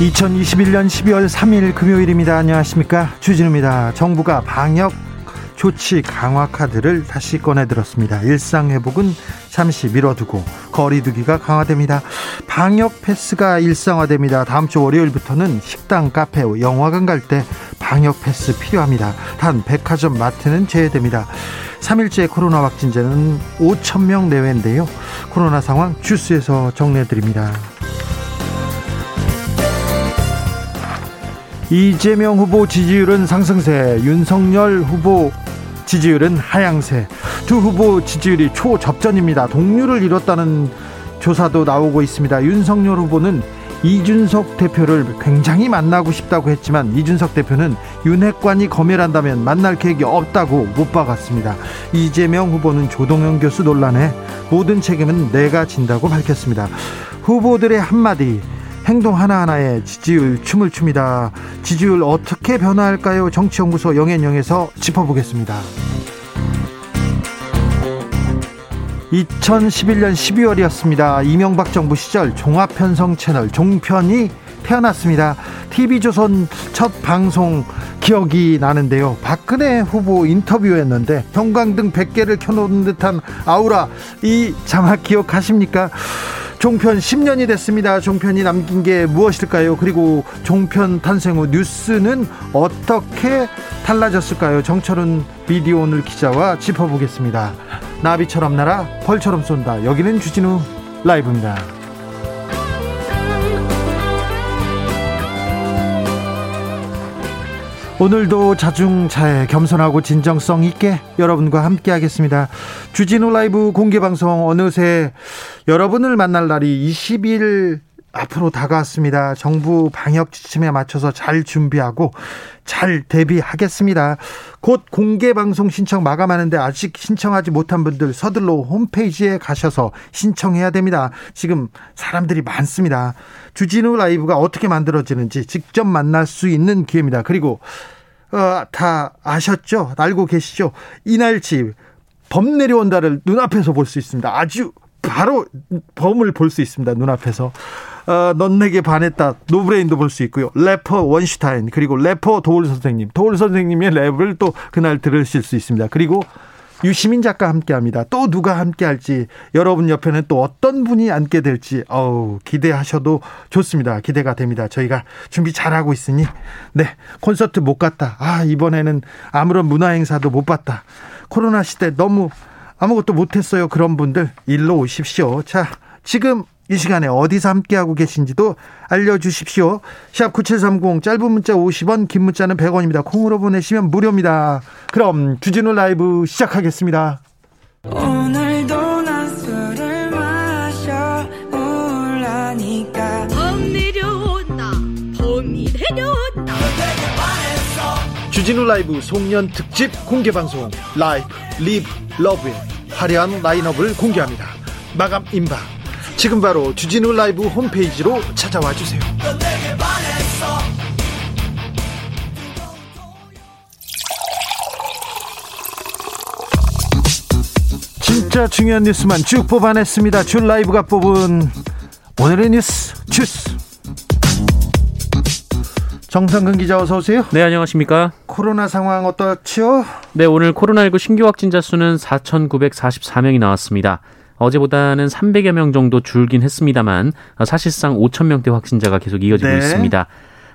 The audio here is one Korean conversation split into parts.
2021년 12월 3일 금요일입니다. 안녕하십니까. 주진우입니다. 정부가 방역 조치 강화 카드를 다시 꺼내 들었습니다. 일상 회복은 잠시 미뤄두고 거리두기가 강화됩니다. 방역 패스가 일상화됩니다. 다음 주 월요일부터는 식당, 카페, 영화관 갈 때 방역 패스 필요합니다. 단 백화점, 마트는 제외됩니다. 3일째 코로나 확진자는 5천 명 내외인데요. 코로나 상황 주스에서 정리해 드립니다. 이재명 후보 지지율은 상승세, 윤석열 후보 지지율은 하향세. 두 후보 지지율이 초접전입니다. 동률을 이뤘다는 조사도 나오고 있습니다. 윤석열 후보는 이준석 대표를 굉장히 만나고 싶다고 했지만 이준석 대표는 윤핵관이 검열한다면 만날 계획이 없다고 못 박았습니다. 이재명 후보는 조동현 교수 논란에 모든 책임은 내가 진다고 밝혔습니다. 후보들의 한마디 행동 하나하나에 지지율 춤을 춥니다. 지지율 어떻게 변화할까요? 정치연구소 영앤영에서 짚어보겠습니다. 2011년 12월이었습니다. 이명박 정부 시절 종합편성 채널 종편이 태어났습니다. TV조선 첫 방송 기억이 나는데요. 박근혜 후보 인터뷰였는데 형광등 100개를 켜놓은 듯한 아우라 이 자막 기억하십니까? 종편 10년이 됐습니다. 종편이 남긴 게 무엇일까요? 그리고 종편 탄생 후 뉴스는 어떻게 달라졌을까요? 정철은 미디어 오늘 기자와 짚어보겠습니다. 나비처럼 날아 벌처럼 쏜다. 여기는 주진우 라이브입니다. 오늘도 자중차에 겸손하고 진정성 있게 여러분과 함께 하겠습니다. 주진우 라이브 공개 방송 어느새 여러분을 만날 날이 20일 앞으로 다가왔습니다. 정부 방역 지침에 맞춰서 잘 준비하고 잘 대비하겠습니다. 곧 공개 방송 신청 마감하는데 아직 신청하지 못한 분들 서둘러 홈페이지에 가셔서 신청해야 됩니다. 지금 사람들이 많습니다. 주진우 라이브가 어떻게 만들어지는지 직접 만날 수 있는 기회입니다. 그리고 어, 다 아셨죠? 알고 계시죠? 이날치 범 내려온다를 눈앞에서 볼 수 있습니다. 아주 바로 범을 볼 수 있습니다. 눈앞에서. 어, 넌 내게 반했다. 노브레인도 볼 수 있고요. 래퍼 원슈타인 그리고 래퍼 도올 선생님. 도올 선생님의 랩을 또 그날 들으실 수 있습니다. 그리고 유시민 작가 함께 합니다. 또 누가 함께 할지 여러분 옆에는 또 어떤 분이 앉게 될지 어우 기대하셔도 좋습니다. 기대가 됩니다. 저희가 준비 잘하고 있으니 네 콘서트 못 갔다. 아 이번에는 아무런 문화 행사도 못 봤다. 코로나 시대 너무 아무것도 못했어요. 그런 분들 일로 오십시오. 자 지금 이 시간에 어디서 함께하고 계신지도 알려주십시오. 샵 9730 짧은 문자 50원 긴 문자는 100원입니다. 콩으로 보내시면 무료입니다. 그럼 주진우 라이브 시작하겠습니다. 오늘 주진우 라이브 송년 특집 공개 방송 라이브 Live Love의 화려한 라인업을 공개합니다. 마감 임박 지금 바로 주진우 라이브 홈페이지로 찾아와 주세요. 진짜 중요한 뉴스만 쭉 뽑아냈습니다. 줄 라이브가 뽑은 오늘의 뉴스 주스. 정상근 기자 어서 오세요. 네, 안녕하십니까? 코로나 상황 어떻지요? 네, 오늘 코로나19 신규 확진자 수는 4,944명이 나왔습니다. 어제보다는 300여 명 정도 줄긴 했습니다만 사실상 5천 명대 확진자가 계속 이어지고 네. 있습니다.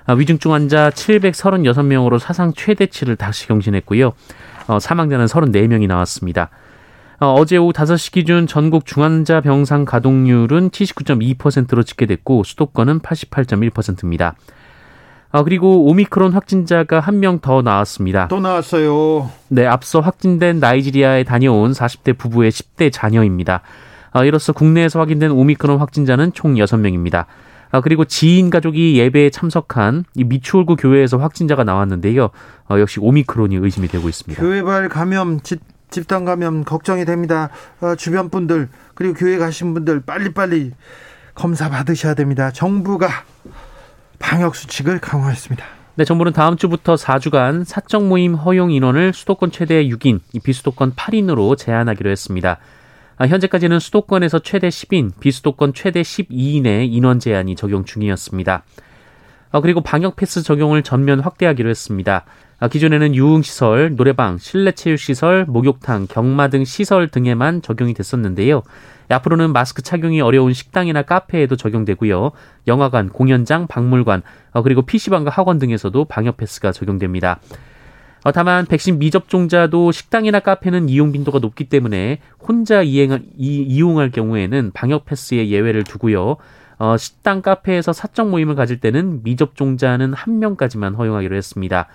아, 위중증 환자 736명으로 사상 최대치를 다시 경신했고요. 어, 사망자는 34명이 나왔습니다. 어, 어제 오후 5시 기준 전국 중환자 병상 가동률은 79.2%로 집계됐고 수도권은 88.1%입니다. 아, 그리고 오미크론 확진자가 한 명 더 나왔습니다. 또 나왔어요. 네, 앞서 확진된 나이지리아에 다녀온 40대 부부의 10대 자녀입니다. 아, 이로써 국내에서 확인된 오미크론 확진자는 총 6명입니다. 아, 그리고 지인 가족이 예배에 참석한 이 미추홀구 교회에서 확진자가 나왔는데요. 어, 역시 오미크론이 의심이 되고 있습니다. 교회발 감염, 집, 집단 감염 걱정이 됩니다. 어, 주변 분들 그리고 교회 가신 분들 빨리빨리 검사 받으셔야 됩니다. 정부가 방역 수칙을 강화했습니다. 네, 정부는 다음 주부터 4주간 사적 모임 허용 인원을 수도권 최대 6인, 비수도권 8인으로 제한하기로 했습니다. 아, 현재까지는 수도권에서 최대 10인, 비수도권 최대 12인의 인원 제한이 적용 중이었습니다. 아, 그리고 방역 패스 적용을 전면 확대하기로 했습니다. 아, 기존에는 유흥시설, 노래방, 실내체육시설, 목욕탕, 경마 등 시설 등에만 적용이 됐었는데요. 앞으로는 마스크 착용이 어려운 식당이나 카페에도 적용되고요. 영화관, 공연장, 박물관, 어, 그리고 PC방과 학원 등에서도 방역 패스가 적용됩니다. 어, 다만 백신 미접종자도 식당이나 카페는 이용 빈도가 높기 때문에 혼자 이행, 이, 이용할 경우에는 방역 패스에 예외를 두고요. 어, 식당 카페에서 사적 모임을 가질 때는 미접종자는 한 명까지만 허용하기로 했습니다.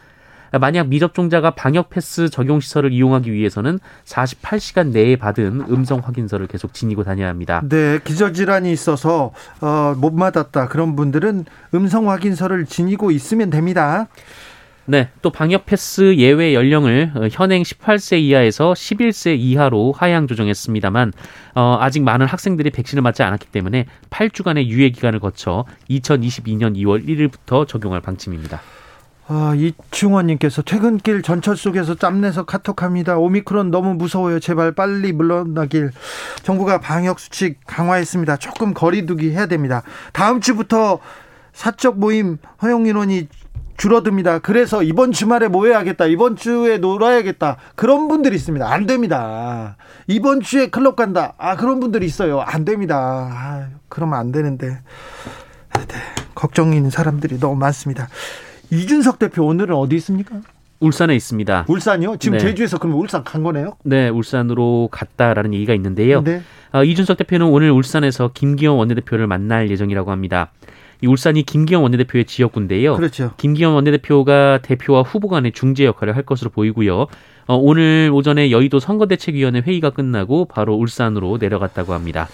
만약 미접종자가 방역 패스 적용 시설을 이용하기 위해서는 48시간 내에 받은 음성 확인서를 계속 지니고 다녀야 합니다. 네, 기저 질환이 있어서 어, 못 맞았다 그런 분들은 음성 확인서를 지니고 있으면 됩니다. 네, 또 방역 패스 예외 연령을 어, 현행 18세 이하에서 11세 이하로 하향 조정했습니다만 어, 아직 많은 학생들이 백신을 맞지 않았기 때문에 8주간의 유예 기간을 거쳐 2022년 2월 1일부터 적용할 방침입니다. 아, 이충원님께서 퇴근길 전철 속에서 짬내서 카톡합니다. 오미크론 너무 무서워요. 제발 빨리 물러나길. 정부가 방역 수칙 강화했습니다. 조금 거리두기 해야 됩니다. 다음 주부터 사적 모임 허용 인원이 줄어듭니다. 그래서 이번 주말에 뭐 해야겠다. 이번 주에 놀아야겠다. 그런 분들이 있습니다. 안 됩니다. 이번 주에 클럽 간다. 아, 그런 분들이 있어요. 안 됩니다. 아, 그러면 안 되는데. 네, 걱정인 사람들이 너무 많습니다. 이준석 대표 오늘은 어디 있습니까? 울산에 있습니다. 울산이요? 지금 네. 제주에서 그러면 울산 간 거네요? 네, 울산으로 갔다라는 얘기가 있는데요. 네. 어, 이준석 대표는 오늘 울산에서 김기현 원내대표를 만날 예정이라고 합니다. 이 울산이 김기현 원내대표의 지역구인데요. 그렇죠. 김기현 원내대표가 대표와 후보 간의 중재 역할을 할 것으로 보이고요. 어, 오늘 오전에 여의도 선거대책위원회 회의가 끝나고 바로 울산으로 내려갔다고 합니다.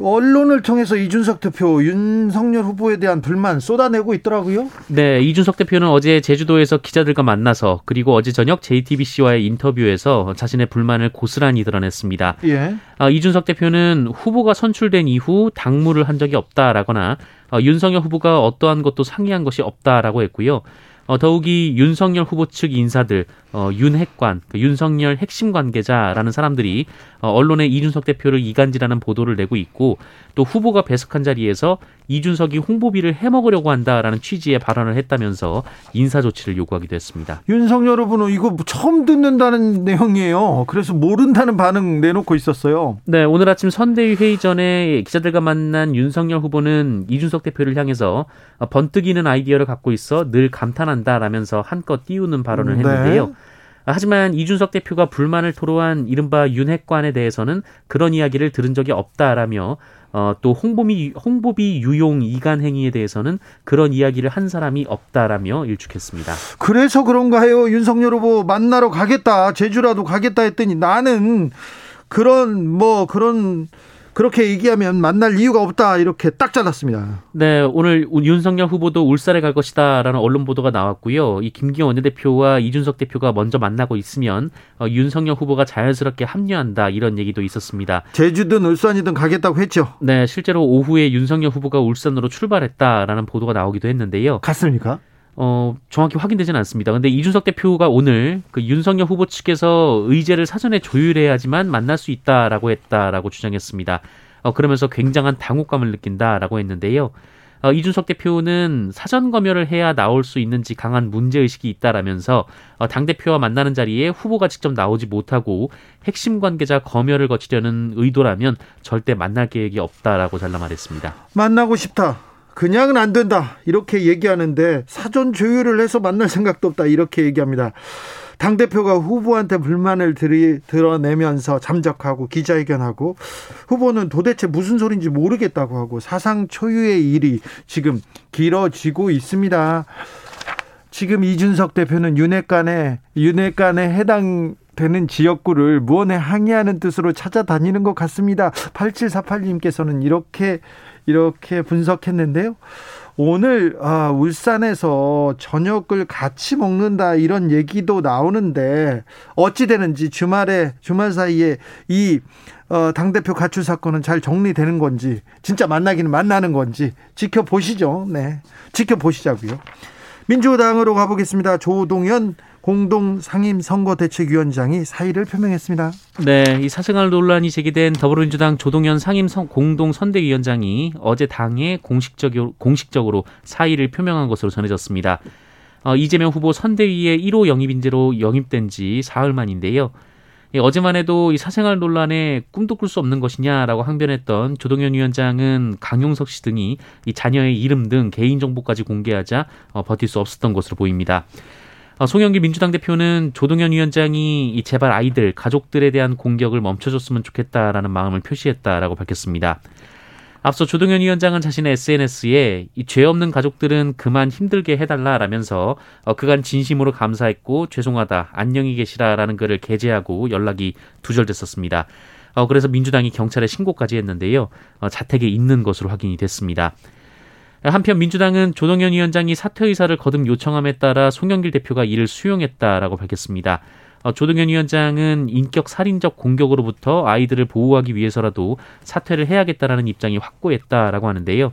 언론을 통해서 이준석 대표 윤석열 후보에 대한 불만 쏟아내고 있더라고요. 네, 이준석 대표는 어제 제주도에서 기자들과 만나서 그리고 어제 저녁 JTBC와의 인터뷰에서 자신의 불만을 고스란히 드러냈습니다. 예. 아, 이준석 대표는 후보가 선출된 이후 당무를 한 적이 없다라거나 어, 윤석열 후보가 어떠한 것도 상의한 것이 없다라고 했고요. 어, 더욱이 윤석열 후보 측 인사들, 어, 윤핵관, 그 윤석열 핵심 관계자라는 사람들이 어, 언론에 이준석 대표를 이간질하는 보도를 내고 있고 또 후보가 배석한 자리에서 이준석이 홍보비를 해먹으려고 한다라는 취지의 발언을 했다면서 인사 조치를 요구하기도 했습니다. 윤석열 후보는 이거 처음 듣는다는 내용이에요. 그래서 모른다는 반응 내놓고 있었어요. 네, 오늘 아침 선대위 회의 전에 기자들과 만난 윤석열 후보는 이준석 대표를 향해서 번뜩이는 아이디어를 갖고 있어 늘 감탄한다라면서 한껏 띄우는 발언을 네. 했는데요. 네. 하지만 이준석 대표가 불만을 토로한 이른바 윤핵관에 대해서는 그런 이야기를 들은 적이 없다라며 어, 또 홍보비, 홍보비 유용 이간 행위에 대해서는 그런 이야기를 한 사람이 없다라며 일축했습니다. 그래서 그런가 해요. 윤석열 후보 만나러 가겠다. 제주라도 가겠다 했더니 나는 그런 뭐 그런 그렇게 얘기하면 만날 이유가 없다 이렇게 딱 잘랐습니다. 네, 오늘 윤석열 후보도 울산에 갈 것이다라는 언론 보도가 나왔고요. 이 김기현 원내대표와 이준석 대표가 먼저 만나고 있으면 어, 윤석열 후보가 자연스럽게 합류한다 이런 얘기도 있었습니다. 제주든 울산이든 가겠다고 했죠. 네, 실제로 오후에 윤석열 후보가 울산으로 출발했다라는 보도가 나오기도 했는데요. 갔습니까? 어, 정확히 확인되지는 않습니다. 근데 이준석 대표가 오늘 그 윤석열 후보 측에서 의제를 사전에 조율해야지만 만날 수 있다라고 했다라고 주장했습니다. 어, 그러면서 굉장한 당혹감을 느낀다라고 했는데요. 어, 이준석 대표는 사전 검열을 해야 나올 수 있는지 강한 문제 의식이 있다라면서 어, 당 대표와 만나는 자리에 후보가 직접 나오지 못하고 핵심 관계자 검열을 거치려는 의도라면 절대 만날 계획이 없다라고 잘라 말했습니다. 만나고 싶다. 그냥은 안 된다. 이렇게 얘기하는데 사전 조율을 해서 만날 생각도 없다. 이렇게 얘기합니다. 당대표가 후보한테 불만을 들이, 드러내면서 잠적하고 기자회견하고 후보는 도대체 무슨 소린지 모르겠다고 하고 사상 초유의 일이 지금 길어지고 있습니다. 지금 이준석 대표는 윤핵관에 윤핵관에 해당되는 지역구를 무언에 항의하는 뜻으로 찾아다니는 것 같습니다. 8748님께서는 이렇게 이렇게 분석했는데요. 오늘 아, 울산에서 저녁을 같이 먹는다 이런 얘기도 나오는데 어찌 되는지 주말에 주말 사이에 이 어, 당 대표 가출 사건은 잘 정리되는 건지 진짜 만나기는 만나는 건지 지켜보시죠. 네. 지켜보시자고요. 민주당으로 가보겠습니다. 조동현 공동 상임 선거대책위원장이 사의를 표명했습니다. 네, 이 사생활 논란이 제기된 더불어민주당 조동현 상임 공동 선대위원장이 어제 당에 공식적으로, 공식적으로 사의를 표명한 것으로 전해졌습니다. 어, 이재명 후보 선대위의 1호 영입인재로 영입된 지 사흘 만인데요. 예, 어제만 해도 이 사생활 논란에 꿈도 꿀 수 없는 것이냐라고 항변했던 조동현 위원장은 강용석 씨 등이 이 자녀의 이름 등 개인 정보까지 공개하자 어, 버틸 수 없었던 것으로 보입니다. 어, 송영길 민주당 대표는 조동현 위원장이 이 제발 아이들, 가족들에 대한 공격을 멈춰줬으면 좋겠다라는 마음을 표시했다라고 밝혔습니다. 앞서 조동현 위원장은 자신의 SNS에 이 죄 없는 가족들은 그만 힘들게 해달라라면서 어, 그간 진심으로 감사했고 죄송하다 안녕히 계시라라는 글을 게재하고 연락이 두절됐었습니다. 어, 그래서 민주당이 경찰에 신고까지 했는데요. 어, 자택에 있는 것으로 확인이 됐습니다. 한편 민주당은 조동현 위원장이 사퇴 의사를 거듭 요청함에 따라 송영길 대표가 이를 수용했다라고 밝혔습니다. 어, 조동현 위원장은 인격 살인적 공격으로부터 아이들을 보호하기 위해서라도 사퇴를 해야겠다라는 입장이 확고했다라고 하는데요.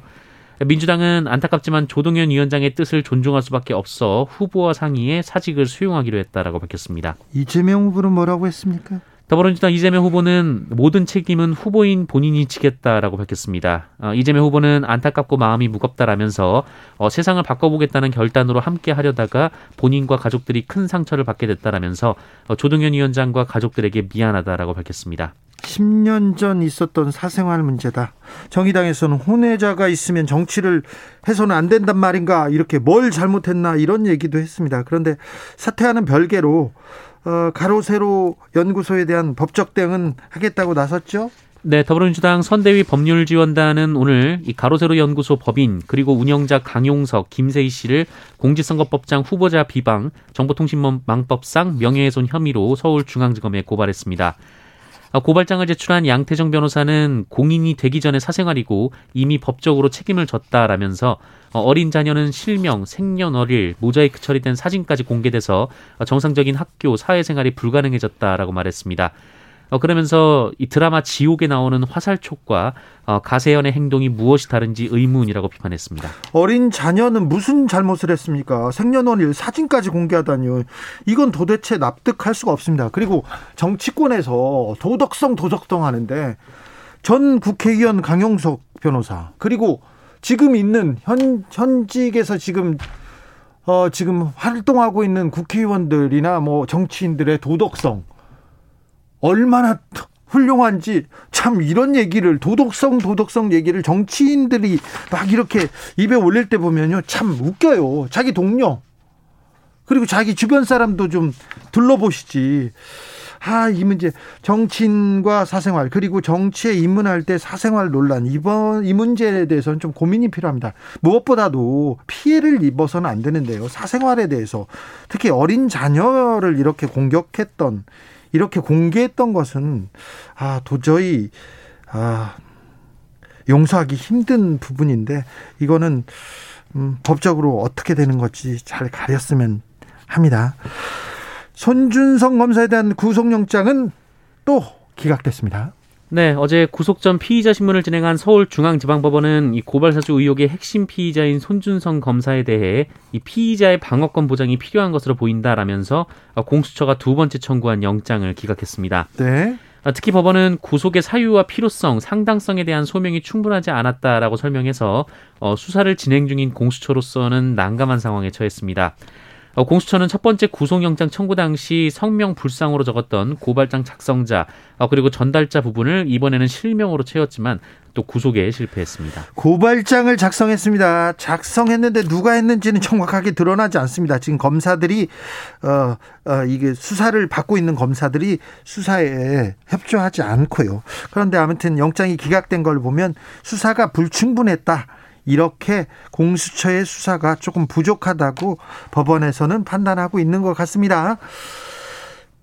민주당은 안타깝지만 조동현 위원장의 뜻을 존중할 수밖에 없어 후보와 상의해 사직을 수용하기로 했다라고 밝혔습니다. 이재명 후보는 뭐라고 했습니까? 더불어민주당 이재명 후보는 모든 책임은 후보인 본인이 지겠다라고 밝혔습니다. 어, 이재명 후보는 안타깝고 마음이 무겁다라면서 어, 세상을 바꿔보겠다는 결단으로 함께 하려다가 본인과 가족들이 큰 상처를 받게 됐다라면서 어, 조동현 위원장과 가족들에게 미안하다라고 밝혔습니다. 10년 전 있었던 사생활 문제다. 정의당에서는 혼외자가 있으면 정치를 해서는 안 된단 말인가 이렇게 뭘 잘못했나 이런 얘기도 했습니다. 그런데 사퇴하는 별개로 어, 가로세로 연구소에 대한 법적 대응은 하겠다고 나섰죠? 네, 더불어민주당 선대위 법률지원단은 오늘 이 가로세로 연구소 법인 그리고 운영자 강용석, 김세희 씨를 공직선거법장 후보자 비방, 정보통신망법상 명예훼손 혐의로 서울중앙지검에 고발했습니다. 아, 고발장을 제출한 양태정 변호사는 공인이 되기 전에 사생활이고 이미 법적으로 책임을 졌다라면서 어, 어린 자녀는 실명, 생년월일, 모자이크 처리된 사진까지 공개돼서 정상적인 학교, 사회생활이 불가능해졌다라고 말했습니다. 어, 그러면서 이 드라마 지옥에 나오는 화살촉과 어, 가세연의 행동이 무엇이 다른지 의문이라고 비판했습니다. 어린 자녀는 무슨 잘못을 했습니까? 생년월일 사진까지 공개하다니요. 이건 도대체 납득할 수가 없습니다. 그리고 정치권에서 도덕성 도덕성 하는데 전 국회의원 강용석 변호사 그리고 지금 있는 현 현직에서 지금 어 지금 활동하고 있는 국회의원들이나 뭐 정치인들의 도덕성 얼마나 훌륭한지 참 이런 얘기를 도덕성 도덕성 얘기를 정치인들이 막 이렇게 입에 올릴 때 보면요. 참 웃겨요. 자기 동료. 그리고 자기 주변 사람도 좀 둘러보시지. 아, 이 문제. 정치인과 사생활 그리고 정치에 입문할 때 사생활 논란. 이번 이 문제에 대해서는 좀 고민이 필요합니다. 무엇보다도 피해를 입어서는 안 되는데요. 사생활에 대해서. 특히 어린 자녀를 이렇게 공격했던 이렇게 공개했던 것은 아 도저히 아 용서하기 힘든 부분인데 이거는 음, 법적으로 어떻게 되는 건지 잘 가렸으면 합니다. 손준성 검사에 대한 구속영장은 또 기각됐습니다. 네, 어제 구속 전 피의자 신문을 진행한 서울중앙지방법원은 이 고발사주 의혹의 핵심 피의자인 손준성 검사에 대해 이 피의자의 방어권 보장이 필요한 것으로 보인다라면서 공수처가 두 번째 청구한 영장을 기각했습니다. 네. 특히 법원은 구속의 사유와 필요성, 상당성에 대한 소명이 충분하지 않았다라고 설명해서 어, 수사를 진행 중인 공수처로서는 난감한 상황에 처했습니다. 어, 공수처는 첫 번째 구속영장 청구 당시 성명 불상으로 적었던 고발장 작성자 어, 그리고 전달자 부분을 이번에는 실명으로 채웠지만 또 구속에 실패했습니다. 고발장을 작성했습니다. 작성했는데 누가 했는지는 정확하게 드러나지 않습니다. 지금 검사들이 어, 어 이게 수사를 받고 있는 검사들이 수사에 협조하지 않고요. 그런데 아무튼 영장이 기각된 걸 보면 수사가 불충분했다. 이렇게 공수처의 수사가 조금 부족하다고 법원에서는 판단하고 있는 것 같습니다.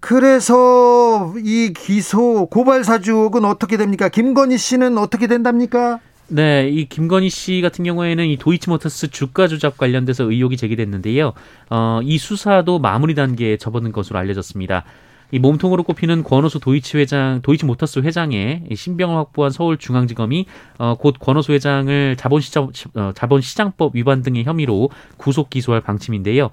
그래서 이 기소 고발 사주 의혹은 어떻게 됩니까? 김건희 씨는 어떻게 된답니까? 네, 이 김건희 씨 같은 경우에는 이 도이치모터스 주가 조작 관련돼서 의혹이 제기됐는데요. 어, 이 수사도 마무리 단계에 접어든 것으로 알려졌습니다. 이 몸통으로 꼽히는 권오수 도이치 회장, 도이치 모터스 회장의 신병을 확보한 서울중앙지검이 어, 곧 권오수 회장을 자본시장, 어, 자본시장법 위반 등의 혐의로 구속 기소할 방침인데요.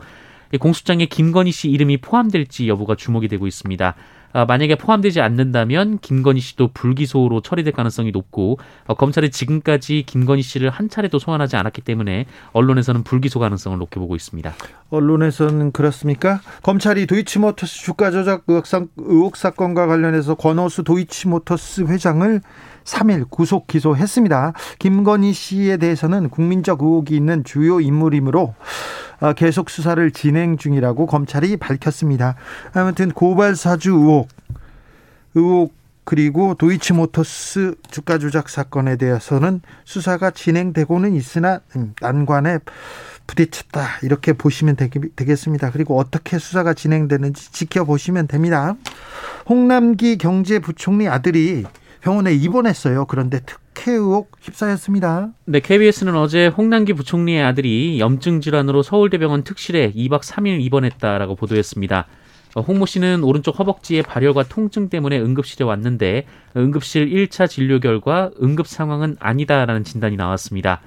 공수장에 김건희 씨 이름이 포함될지 여부가 주목이 되고 있습니다. 아, 만약에 포함되지 않는다면 김건희 씨도 불기소로 처리될 가능성이 높고 어, 검찰이 지금까지 김건희 씨를 한 차례도 소환하지 않았기 때문에 언론에서는 불기소 가능성을 높게 보고 있습니다. 언론에서는 그렇습니까? 검찰이 도이치모터스 주가 조작 의혹 사건과 관련해서 권오수 도이치모터스 회장을 3일 구속 기소했습니다. 김건희 씨에 대해서는 국민적 의혹이 있는 주요 인물이므로 어, 계속 수사를 진행 중이라고 검찰이 밝혔습니다. 아무튼 고발 사주 의혹, 의혹 그리고 도이치모터스 주가 조작 사건에 대해서는 수사가 진행되고는 있으나 음, 난관에 부딪혔다 이렇게 보시면 되겠습니다. 그리고 어떻게 수사가 진행되는지 지켜보시면 됩니다. 홍남기 경제부총리 아들이 병원에 입원했어요. 그런데 특혜 의혹 휩싸였습니다. 네, KBS는 어제 홍남기 부총리의 아들이 염증 질환으로 서울대병원 특실에 2박 3일 입원했다라고 보도했습니다. 어, 홍모 씨는 오른쪽 허벅지의 발열과 통증 때문에 응급실에 왔는데 응급실 1차 진료 결과 응급 상황은 아니다라는 진단이 나왔습니다.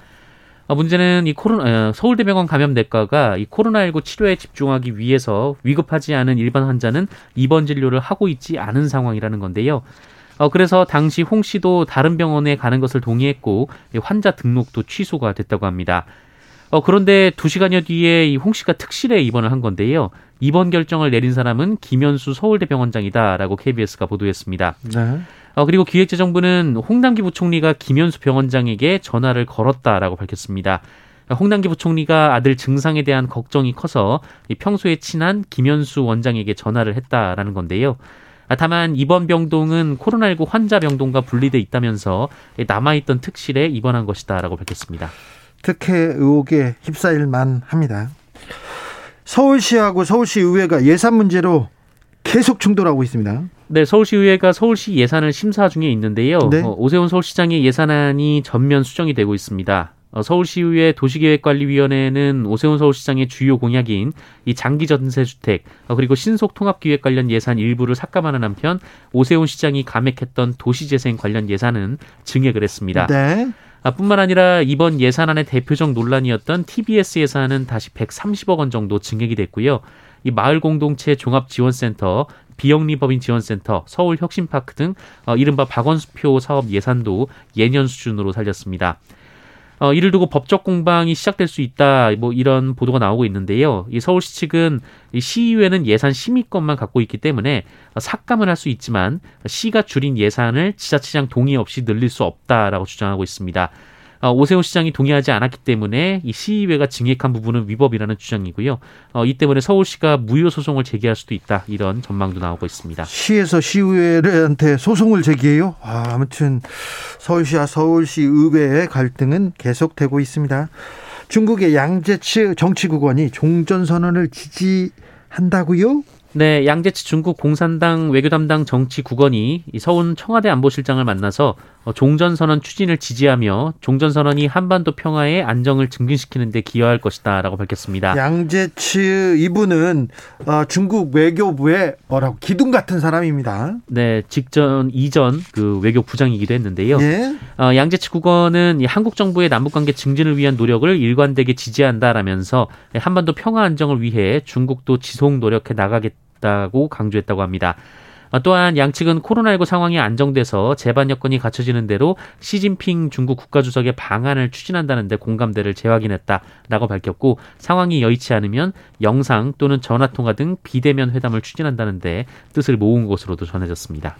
어, 문제는 이 코로나 어, 서울대병원 감염내과가 이 코로나19 치료에 집중하기 위해서 위급하지 않은 일반 환자는 입원 진료를 하고 있지 않은 상황이라는 건데요. 어, 그래서 당시 홍 씨도 다른 병원에 가는 것을 동의했고 환자 등록도 취소가 됐다고 합니다. 어, 그런데 두 시간여 뒤에 이 홍 씨가 특실에 입원을 한 건데요. 입원 결정을 내린 사람은 김현수 서울대 병원장이다라고 KBS가 보도했습니다. 네. 어, 그리고 기획재정부는 홍남기 부총리가 김현수 병원장에게 전화를 걸었다라고 밝혔습니다. 홍남기 부총리가 아들 증상에 대한 걱정이 커서 평소에 친한 김현수 원장에게 전화를 했다라는 건데요. 아, 다만 이번 병동은 코로나19 환자 병동과 분리돼 있다면서 남아있던 특실에 입원한 것이다라고 밝혔습니다. 특혜 의혹에 휩싸일 만 합니다. 서울시하고 서울시 의회가 예산 문제로 계속 충돌하고 있습니다. 네, 서울시의회가 서울시 예산을 심사 중에 있는데요. 네. 어, 오세훈 서울시장의 예산안이 전면 수정이 되고 있습니다. 어, 서울시의회 도시계획관리위원회는 오세훈 서울시장의 주요 공약인 이 장기 전세주택 어, 그리고 신속 통합기획 관련 예산 일부를 삭감하는 한편 오세훈 시장이 감액했던 도시재생 관련 예산은 증액을 했습니다. 네. 아, 뿐만 아니라 이번 예산안의 대표적 논란이었던 TBS 예산은 다시 130억 원 정도 증액이 됐고요. 이 마을 공동체 종합 지원센터, 비영리법인 지원센터, 서울 혁신파크 등 어, 이른바 박원수표 사업 예산도 예년 수준으로 살렸습니다. 어, 이를 두고 법적 공방이 시작될 수 있다. 뭐 이런 보도가 나오고 있는데요. 이 서울시 측은 이 시의회는 예산 심의권만 갖고 있기 때문에 삭감을 할 수 있지만 시가 줄인 예산을 지자체장 동의 없이 늘릴 수 없다라고 주장하고 있습니다. 어, 오세훈 시장이 동의하지 않았기 때문에 이 시의회가 증액한 부분은 위법이라는 주장이고요. 어, 이 때문에 서울시가 무효 소송을 제기할 수도 있다 이런 전망도 나오고 있습니다. 시에서 시의회한테 소송을 제기해요? 아, 아무튼 서울시와 서울시 의회의 갈등은 계속되고 있습니다. 중국의 양재치 정치국원이 종전선언을 지지한다고요? 네, 양재치 중국 공산당 외교 담당 정치 국원이 서울 청와대 안보실장을 만나서 어, 종전선언 추진을 지지하며 종전선언이 한반도 평화의 안정을 증진시키는 데 기여할 것이다라고 밝혔습니다. 양재치 이분은 어, 중국 외교부의 뭐라고 기둥 같은 사람입니다. 네, 직전 이전 그 외교 부장이기도 했는데요. 예? 어, 양재치 국원은 한국 정부의 남북관계 증진을 위한 노력을 일관되게 지지한다라면서 한반도 평화 안정을 위해 중국도 지속 노력해 나가겠다 고 강조했다고 합니다. 어, 또한 양측은 코로나19 상황이 안정돼서 재반 여건이 갖춰지는 대로 시진핑 중국 국가주석의 방안을 추진한다는데 공감대를 재확인했다라고 밝혔고 상황이 여의치 않으면 영상 또는 전화 통화 등 비대면 회담을 추진한다는데 뜻을 모은 것으로도 전해졌습니다.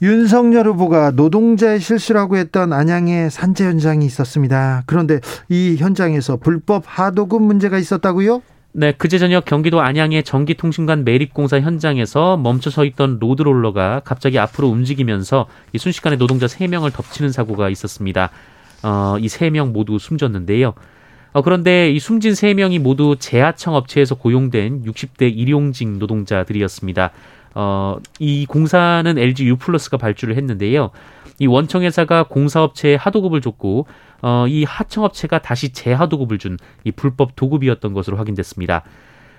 윤석열 후보가 노동자의 실수라고 했던 안양의 산재 현장이 있었습니다. 그런데 이 현장에서 불법 하도급 문제가 있었다고요? 네, 그제 저녁 경기도 안양의 전기통신관 매립공사 현장에서 멈춰 서 있던 로드롤러가 갑자기 앞으로 움직이면서 이 순식간에 노동자 3명을 덮치는 사고가 있었습니다. 어, 이 세 명 모두 숨졌는데요. 어, 그런데 이 숨진 세 명이 모두 제하청 업체에서 고용된 60대 일용직 노동자들이었습니다. 어, 이 공사는 LG U+가 발주를 했는데요. 이 원청 회사가 공사업체에 하도급을 줬고 어, 이 하청업체가 다시 재하도급을 준 이 불법 도급이었던 것으로 확인됐습니다.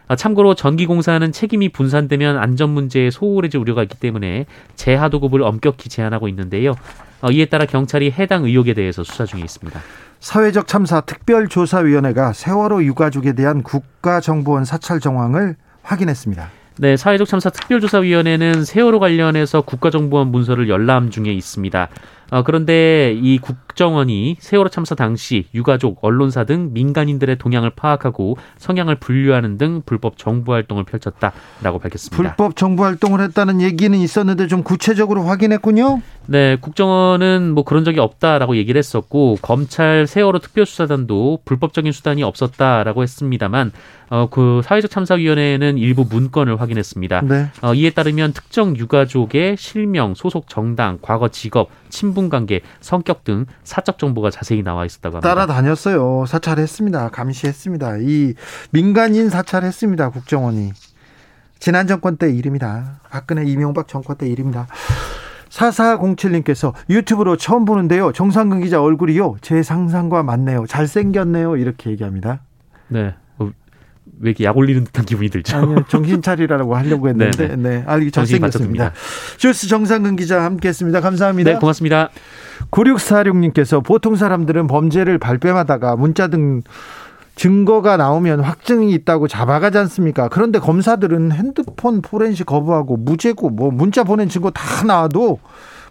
아, 참고로 전기공사는 책임이 분산되면 안전 문제에 소홀해질 우려가 있기 때문에 재하도급을 엄격히 제한하고 있는데요. 어, 이에 따라 경찰이 해당 의혹에 대해서 수사 중에 있습니다. 사회적 참사 특별조사위원회가 세월호 유가족에 대한 국가정보원 사찰 정황을 확인했습니다. 네, 사회적 참사 특별조사위원회는 세월호 관련해서 국가정보원 문서를 열람 중에 있습니다. 어, 그런데 이 국정원이 세월호 참사 당시 유가족, 언론사 등 민간인들의 동향을 파악하고 성향을 분류하는 등 불법 정보 활동을 펼쳤다라고 밝혔습니다. 불법 정보 활동을 했다는 얘기는 있었는데 좀 구체적으로 확인했군요. 네, 국정원은 뭐 그런 적이 없다라고 얘기를 했었고 검찰 세월호 특별수사단도 불법적인 수단이 없었다라고 했습니다만 어, 그 사회적 참사위원회는 일부 문건을 확인했습니다. 네. 어, 이에 따르면 특정 유가족의 실명, 소속 정당, 과거 직업, 친분 관계, 성격 등 사적 정보가 자세히 나와 있었다고 합니다. 따라다녔어요. 사찰했습니다. 감시했습니다. 이 민간인 사찰했습니다. 국정원이. 지난 정권 때 일입니다. 박근혜 이명박 정권 때 일입니다. 4407님께서 유튜브로 처음 보는데요. 정상근 기자 얼굴이요. 제 상상과 맞네요. 잘생겼네요. 이렇게 얘기합니다. 네. 어, 왜 이렇게 약 올리는 듯한 기분이 들죠? 아니요, 정신 차리라고 하려고 했는데, 네, 네. 아, 이 잘생겼습니다. 주스 정상근 기자 함께했습니다. 감사합니다. 네, 고맙습니다. 9646님께서 보통 사람들은 범죄를 발뺌하다가 문자 등 증거가 나오면 확증이 있다고 잡아가지 않습니까? 그런데 검사들은 핸드폰 포렌식 거부하고 무죄고 뭐 문자 보낸 증거 다 나와도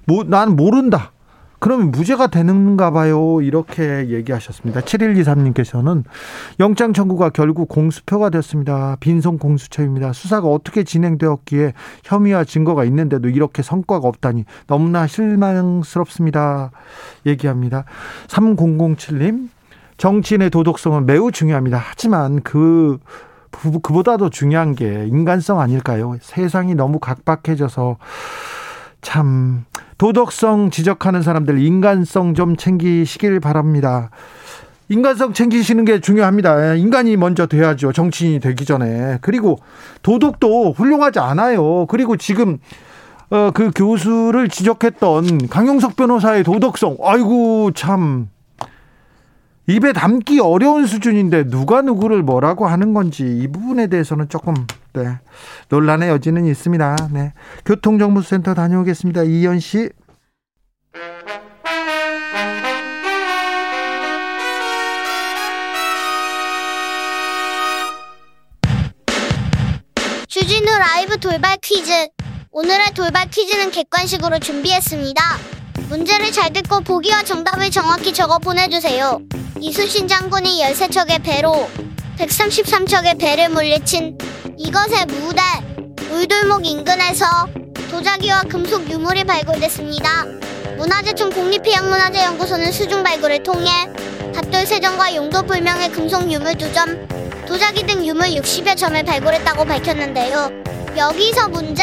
뭐 난 모른다. 그러면 무죄가 되는가 봐요. 이렇게 얘기하셨습니다. 7123님께서는 영장 청구가 결국 공수표가 됐습니다. 빈손 공수처입니다. 수사가 어떻게 진행되었기에 혐의와 증거가 있는데도 이렇게 성과가 없다니 너무나 실망스럽습니다. 얘기합니다. 3007님 정치인의 도덕성은 매우 중요합니다. 하지만 그 그보다도 중요한 게 인간성 아닐까요? 세상이 너무 각박해져서 참 도덕성 지적하는 사람들 인간성 좀 챙기시길 바랍니다. 인간성 챙기시는 게 중요합니다. 인간이 먼저 돼야죠. 정치인이 되기 전에. 그리고 도덕도 훌륭하지 않아요. 그리고 지금 어, 그 교수를 지적했던 강용석 변호사의 도덕성. 아이고 참 입에 담기 어려운 수준인데 누가 누구를 뭐라고 하는 건지 이 부분에 대해서는 조금 네, 논란의 여지는 있습니다. 네. 교통정보센터 다녀오겠습니다. 이현 씨. 주진우 라이브 돌발 퀴즈. 오늘의 돌발 퀴즈는 객관식으로 준비했습니다. 문제를 잘 듣고 보기와 정답을 정확히 적어 보내주세요. 이순신 장군이 13척의 배로 133척의 배를 물리친 이것의 무대 울돌목 인근에서 도자기와 금속 유물이 발굴됐습니다. 문화재청 국립해양문화재연구소는 수중 발굴을 통해 답돌세정과 용도 불명의 금속 유물 2점, 도자기 등 유물 60여 점을 발굴했다고 밝혔는데요. 여기서 문제.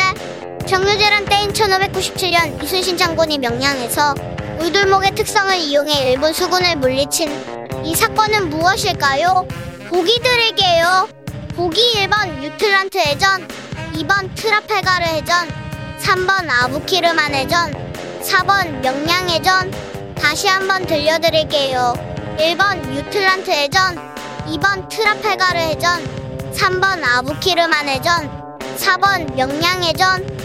정유재란 때인 1597년 이순신 장군이 명량에서 울돌목의 특성을 이용해 일본 수군을 물리친 이 사건은 무엇일까요? 보기 드릴게요. 보기 1번 유틀란트 해전, 2번 트라페가르 해전, 3번 아부키르만 해전, 4번 명량 해전. 다시 한번 들려드릴게요. 1번 유틀란트 해전, 2번 트라페가르 해전, 3번 아부키르만 해전, 4번 명량 해전.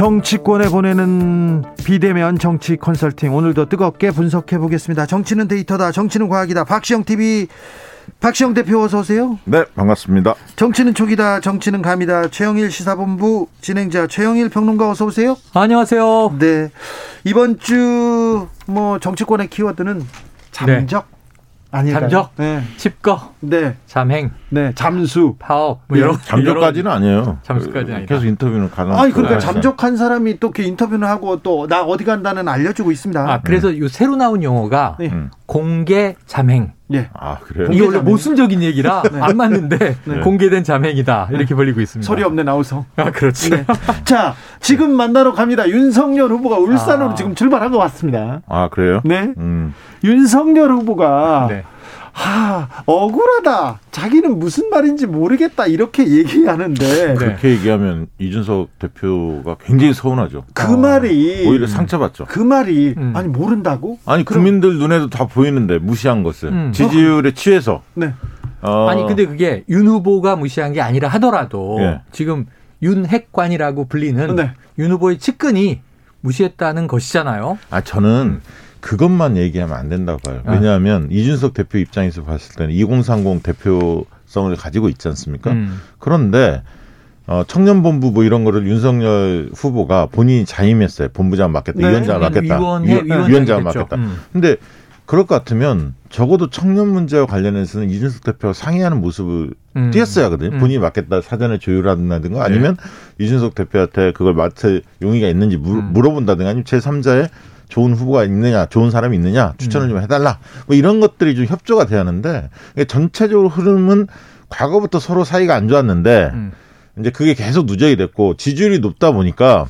정치권에 보내는 비대면 정치 컨설팅 오늘도 뜨겁게 분석해 보겠습니다. 정치는 데이터다. 정치는 과학이다. 박시영 TV 박시영 대표 어서 오세요. 네, 반갑습니다. 정치는 촉이다. 정치는 감이다. 최영일 시사본부 진행자 최영일 평론가 어서 오세요. 안녕하세요. 네. 이번 주 뭐 정치권의 키워드는 잠적. 네. 아닐까요? 잠적, 네. 칩거, 네. 잠행, 네. 잠수. 파업, 뭐 예. 여러 잠적까지는 아니에요. 잠수까지는 아니다. 계속 인터뷰는 가능. 아니 그러니까 네. 잠적한 사람이 또 이렇게 인터뷰를 하고 또 나 어디 간다는 알려주고 있습니다. 아, 그래서 요 새로 나온 용어가 네. 음. 공개 잠행. 예. 아 그래요? 이게 원래. 모순적인 얘기라 안 맞는데 네. 공개된 잠행이다 이렇게 벌리고 있습니다. 소리 없는 아우성. 아 그렇지. 네. 자, 지금 만나러 갑니다. 윤석열 후보가 울산으로 아. 지금 출발한 것 같습니다. 아 그래요? 네. 음. 윤석열 후보가 네. 하, 억울하다. 자기는 무슨 말인지 모르겠다. 이렇게 얘기하는데 네. 그렇게 얘기하면 이준석 대표가 굉장히 서운하죠. 그 어. 말이 오히려 상처받죠. 그 말이 음. 아니 모른다고? 아니 그럼- 국민들 눈에도 다 보이는데 무시한 것을 음. 지지율에 취해서 네. 어, 아니 근데 그게 윤 후보가 무시한 게 아니라 하더라도 예. 지금 윤핵관이라고 불리는 네. 윤 후보의 측근이 무시했다는 것이잖아요. 아 저는 그것만 얘기하면 안 된다고 봐요. 아. 왜냐하면 이준석 대표 입장에서 봤을 때는 2030 대표성을 가지고 있지 않습니까? 음. 그런데 어, 청년본부 뭐 이런 거를 윤석열 후보가 본인이 자임했어요. 본부장 맡겠다, 네. 위원장 맡겠다, 위원회 위- 위원장이 위원장 됐죠. 맡겠다. 음. 근데 그럴 것 같으면 적어도 청년 문제와 관련해서는 이준석 대표가 상의하는 모습을 음. 띄었어야 하거든요. 음. 본인이 맡겠다 사전에 조율한다든가 아니면 이준석 대표한테 그걸 맡을 용의가 있는지 물, 음. 물어본다든가 아니면 제3자의 좋은 후보가 있느냐, 좋은 사람이 있느냐 추천을 좀 해달라. 뭐 이런 것들이 좀 협조가 돼야 하는데 이게 전체적으로 흐름은 과거부터 서로 사이가 안 좋았는데 음. 이제 그게 계속 누적이 됐고 지지율이 높다 보니까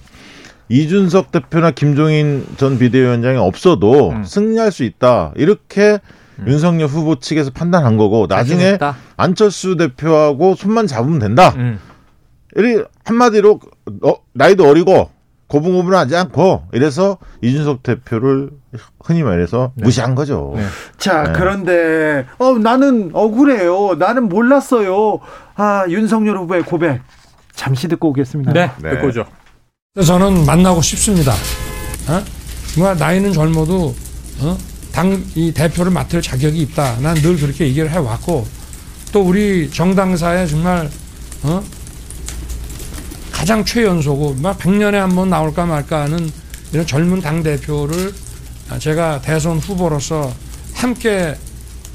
이준석 대표나 김종인 전 비대위원장이 없어도 음. 승리할 수 있다. 이렇게 윤석열 후보 측에서 판단한 거고 나중에 자신있다. 안철수 대표하고 손만 잡으면 된다. 음. 이 한마디로 어, 나이도 어리고 고분고분하지 않고 이래서 이준석 대표를 흔히 말해서 무시한 거죠. 네. 자, 네. 그런데 어 나는 억울해요. 나는 몰랐어요. 아, 윤석열 후보의 고백. 잠시 듣고 오겠습니다. 네, 네. 듣고 오죠. 그래서 저는 만나고 싶습니다. 어? 뭐 나이는 젊어도 어? 당이 대표를 맡을 자격이 있다. 난 늘 그렇게 얘기를 해왔고 또 우리 정당사에 정말 어? 가장 최연소고 막 100년에 한 번 나올까 말까 하는 이런 젊은 당 대표를 제가 대선 후보로서 함께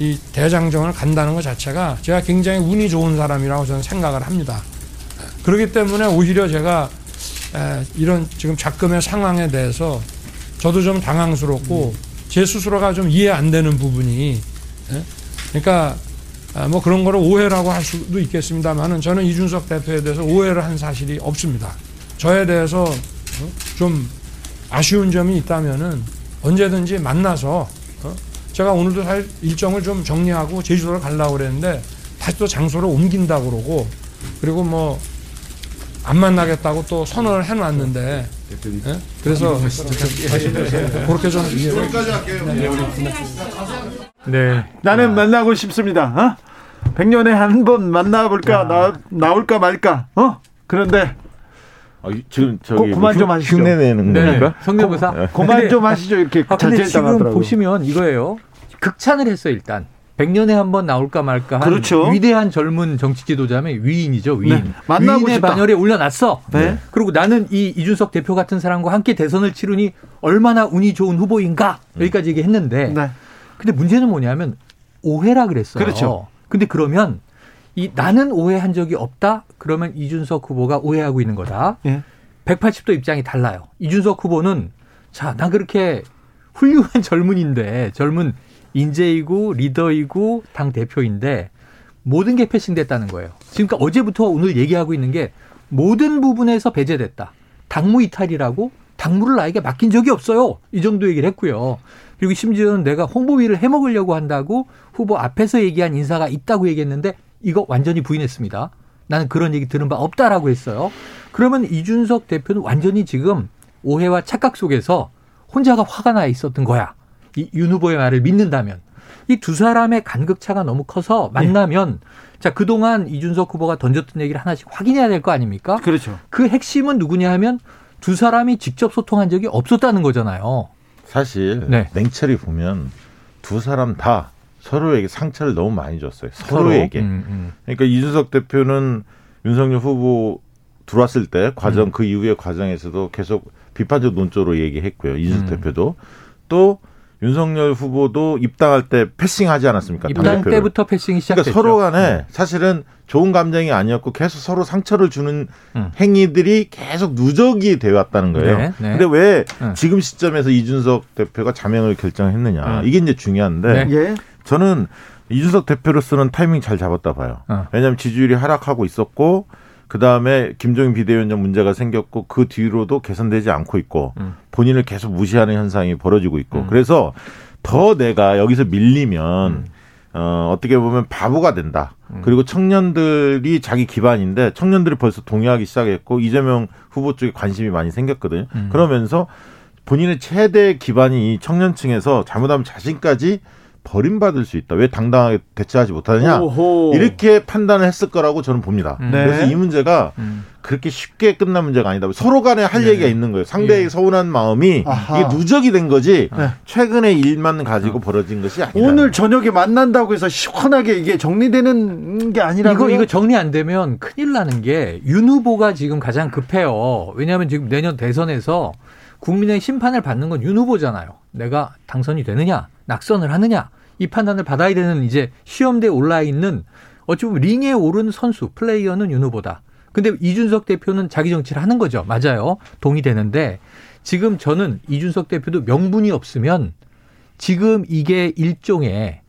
이 대장정을 간다는 것 자체가 제가 굉장히 운이 좋은 사람이라고 저는 생각을 합니다. 그렇기 때문에 오히려 제가 에, 이런 지금 작금의 상황에 대해서 저도 좀 당황스럽고 제 스스로가 좀 이해 안 되는 부분이 예? 그러니까 아, 뭐 그런 거를 오해라고 할 수도 있겠습니다만은 저는 이준석 대표에 대해서 오해를 한 사실이 없습니다. 저에 대해서 어? 좀 아쉬운 점이 있다면은 언제든지 만나서 어? 제가 오늘도 사실 일정을 좀 정리하고 제주도를 가려고 그랬는데 다시 또 장소를 옮긴다고 그러고 그리고 뭐 안 만나겠다고 또 선언을 해놨는데 예? 그래서 그렇게 좀 네. 나는 만나고 싶습니다. 어? 100년에 한 번 만나볼까 나, 나올까 말까. 어? 그런데 아, 이- 지금 저기 고- 그만 뭐좀 하시죠. 흉내내는 네. 겁니까? 성대모사. 네. 그만 좀 하시죠. 이렇게 아, 근데 지금 자제당하더라고요. 보시면 이거예요. 극찬을 했어 일단. 100년에 한 번 나올까 말까 한 그렇죠. 위대한 젊은 정치 지도자면 위인이죠, 위인. 네, 만나고 위인의 싶다. 반열에 올려놨어. 네. 그리고 나는 이 이준석 대표 같은 사람과 함께 대선을 치르니 얼마나 운이 좋은 후보인가 여기까지 얘기했는데 네. 근데 문제는 뭐냐면 오해라 그랬어요. 그렇죠. 근데 그러면 이 나는 오해한 적이 없다. 그러면 이준석 후보가 오해하고 있는 거다. 예. 180도 입장이 달라요. 이준석 후보는 자, 나 그렇게 훌륭한 젊은인데 젊은 인재이고 리더이고 당 대표인데 모든 게 패싱됐다는 거예요. 지금까 어제부터 오늘 얘기하고 있는 게 모든 부분에서 배제됐다. 당무 이탈이라고 당무를 나에게 맡긴 적이 없어요. 이 정도 얘기를 했고요. 그리고 심지어는 내가 홍보위를 해먹으려고 한다고 후보 앞에서 얘기한 인사가 있다고 얘기했는데 이거 완전히 부인했습니다. 나는 그런 얘기 들은 바 없다라고 했어요. 그러면 이준석 대표는 완전히 지금 오해와 착각 속에서 혼자가 화가 나 있었던 거야. 이 윤 후보의 말을 믿는다면. 이 두 사람의 간극차가 너무 커서 만나면 자, 그동안 이준석 후보가 던졌던 얘기를 하나씩 확인해야 될 거 아닙니까? 그렇죠. 그 핵심은 누구냐 하면 두 사람이 직접 소통한 적이 없었다는 거잖아요. 사실 네. 냉철히 보면 두 사람 다 서로에게 상처를 너무 많이 줬어요. 서로에게. 음, 음. 그러니까 이준석 대표는 윤석열 후보 들어왔을 때 과정 그 이후의 과정에서도 계속 비판적 논조로 얘기했고요. 이준석 음. 대표도 또 윤석열 후보도 입당할 때 패싱하지 않았습니까? 입당 당대표를. 때부터 패싱이 시작됐죠. 그러니까 서로 간에 사실은 좋은 감정이 아니었고 계속 서로 상처를 주는 음. 행위들이 계속 누적이 되어 왔다는 거예요. 네, 네. 근데 왜 음. 지금 시점에서 이준석 대표가 자명을 결정했느냐. 음. 이게 이제 중요한데 네. 예. 저는 이준석 대표로서는 타이밍 잘 잡았다 봐요. 어. 왜냐하면 지지율이 하락하고 있었고 그 다음에 김종인 비대위원장 문제가 생겼고 그 뒤로도 개선되지 않고 있고 음. 본인을 계속 무시하는 현상이 벌어지고 있고 음. 그래서 더 내가 여기서 밀리면 음. 어, 어떻게 보면 바보가 된다. 그리고 청년들이 자기 기반인데 청년들이 벌써 동의하기 시작했고 이재명 후보 쪽에 관심이 많이 생겼거든요. 음. 그러면서 본인의 최대 기반이 이 청년층에서 잘못하면 자신까지 버림받을 수 있다. 왜 당당하게 대처하지 못하느냐? 오호. 이렇게 판단을 했을 거라고 저는 봅니다. 음. 네. 그래서 이 문제가 음. 그렇게 쉽게 끝난 문제가 아니다. 서로 간에 할 네. 얘기가 있는 거예요. 상대에게 예. 서운한 마음이 아하. 이게 누적이 된 거지 네. 최근의 일만 가지고 벌어진 것이 아니다. 오늘 저녁에 만난다고 해서 시원하게 이게 정리되는 게 아니라고요? 이거 이거 정리 안 되면 큰일 나는 게 윤 후보가 지금 가장 급해요. 왜냐하면 지금 내년 대선에서 국민의 심판을 받는 건 윤 후보잖아요. 내가 당선이 되느냐, 낙선을 하느냐 이 판단을 받아야 되는 이제 시험대에 올라 있는 어찌 보면 링에 오른 선수 플레이어는 윤 후보다. 근데 이준석 대표는 자기 정치를 하는 거죠. 맞아요. 동의되는데 지금 저는 이준석 대표도 명분이 없으면 지금 이게 일종의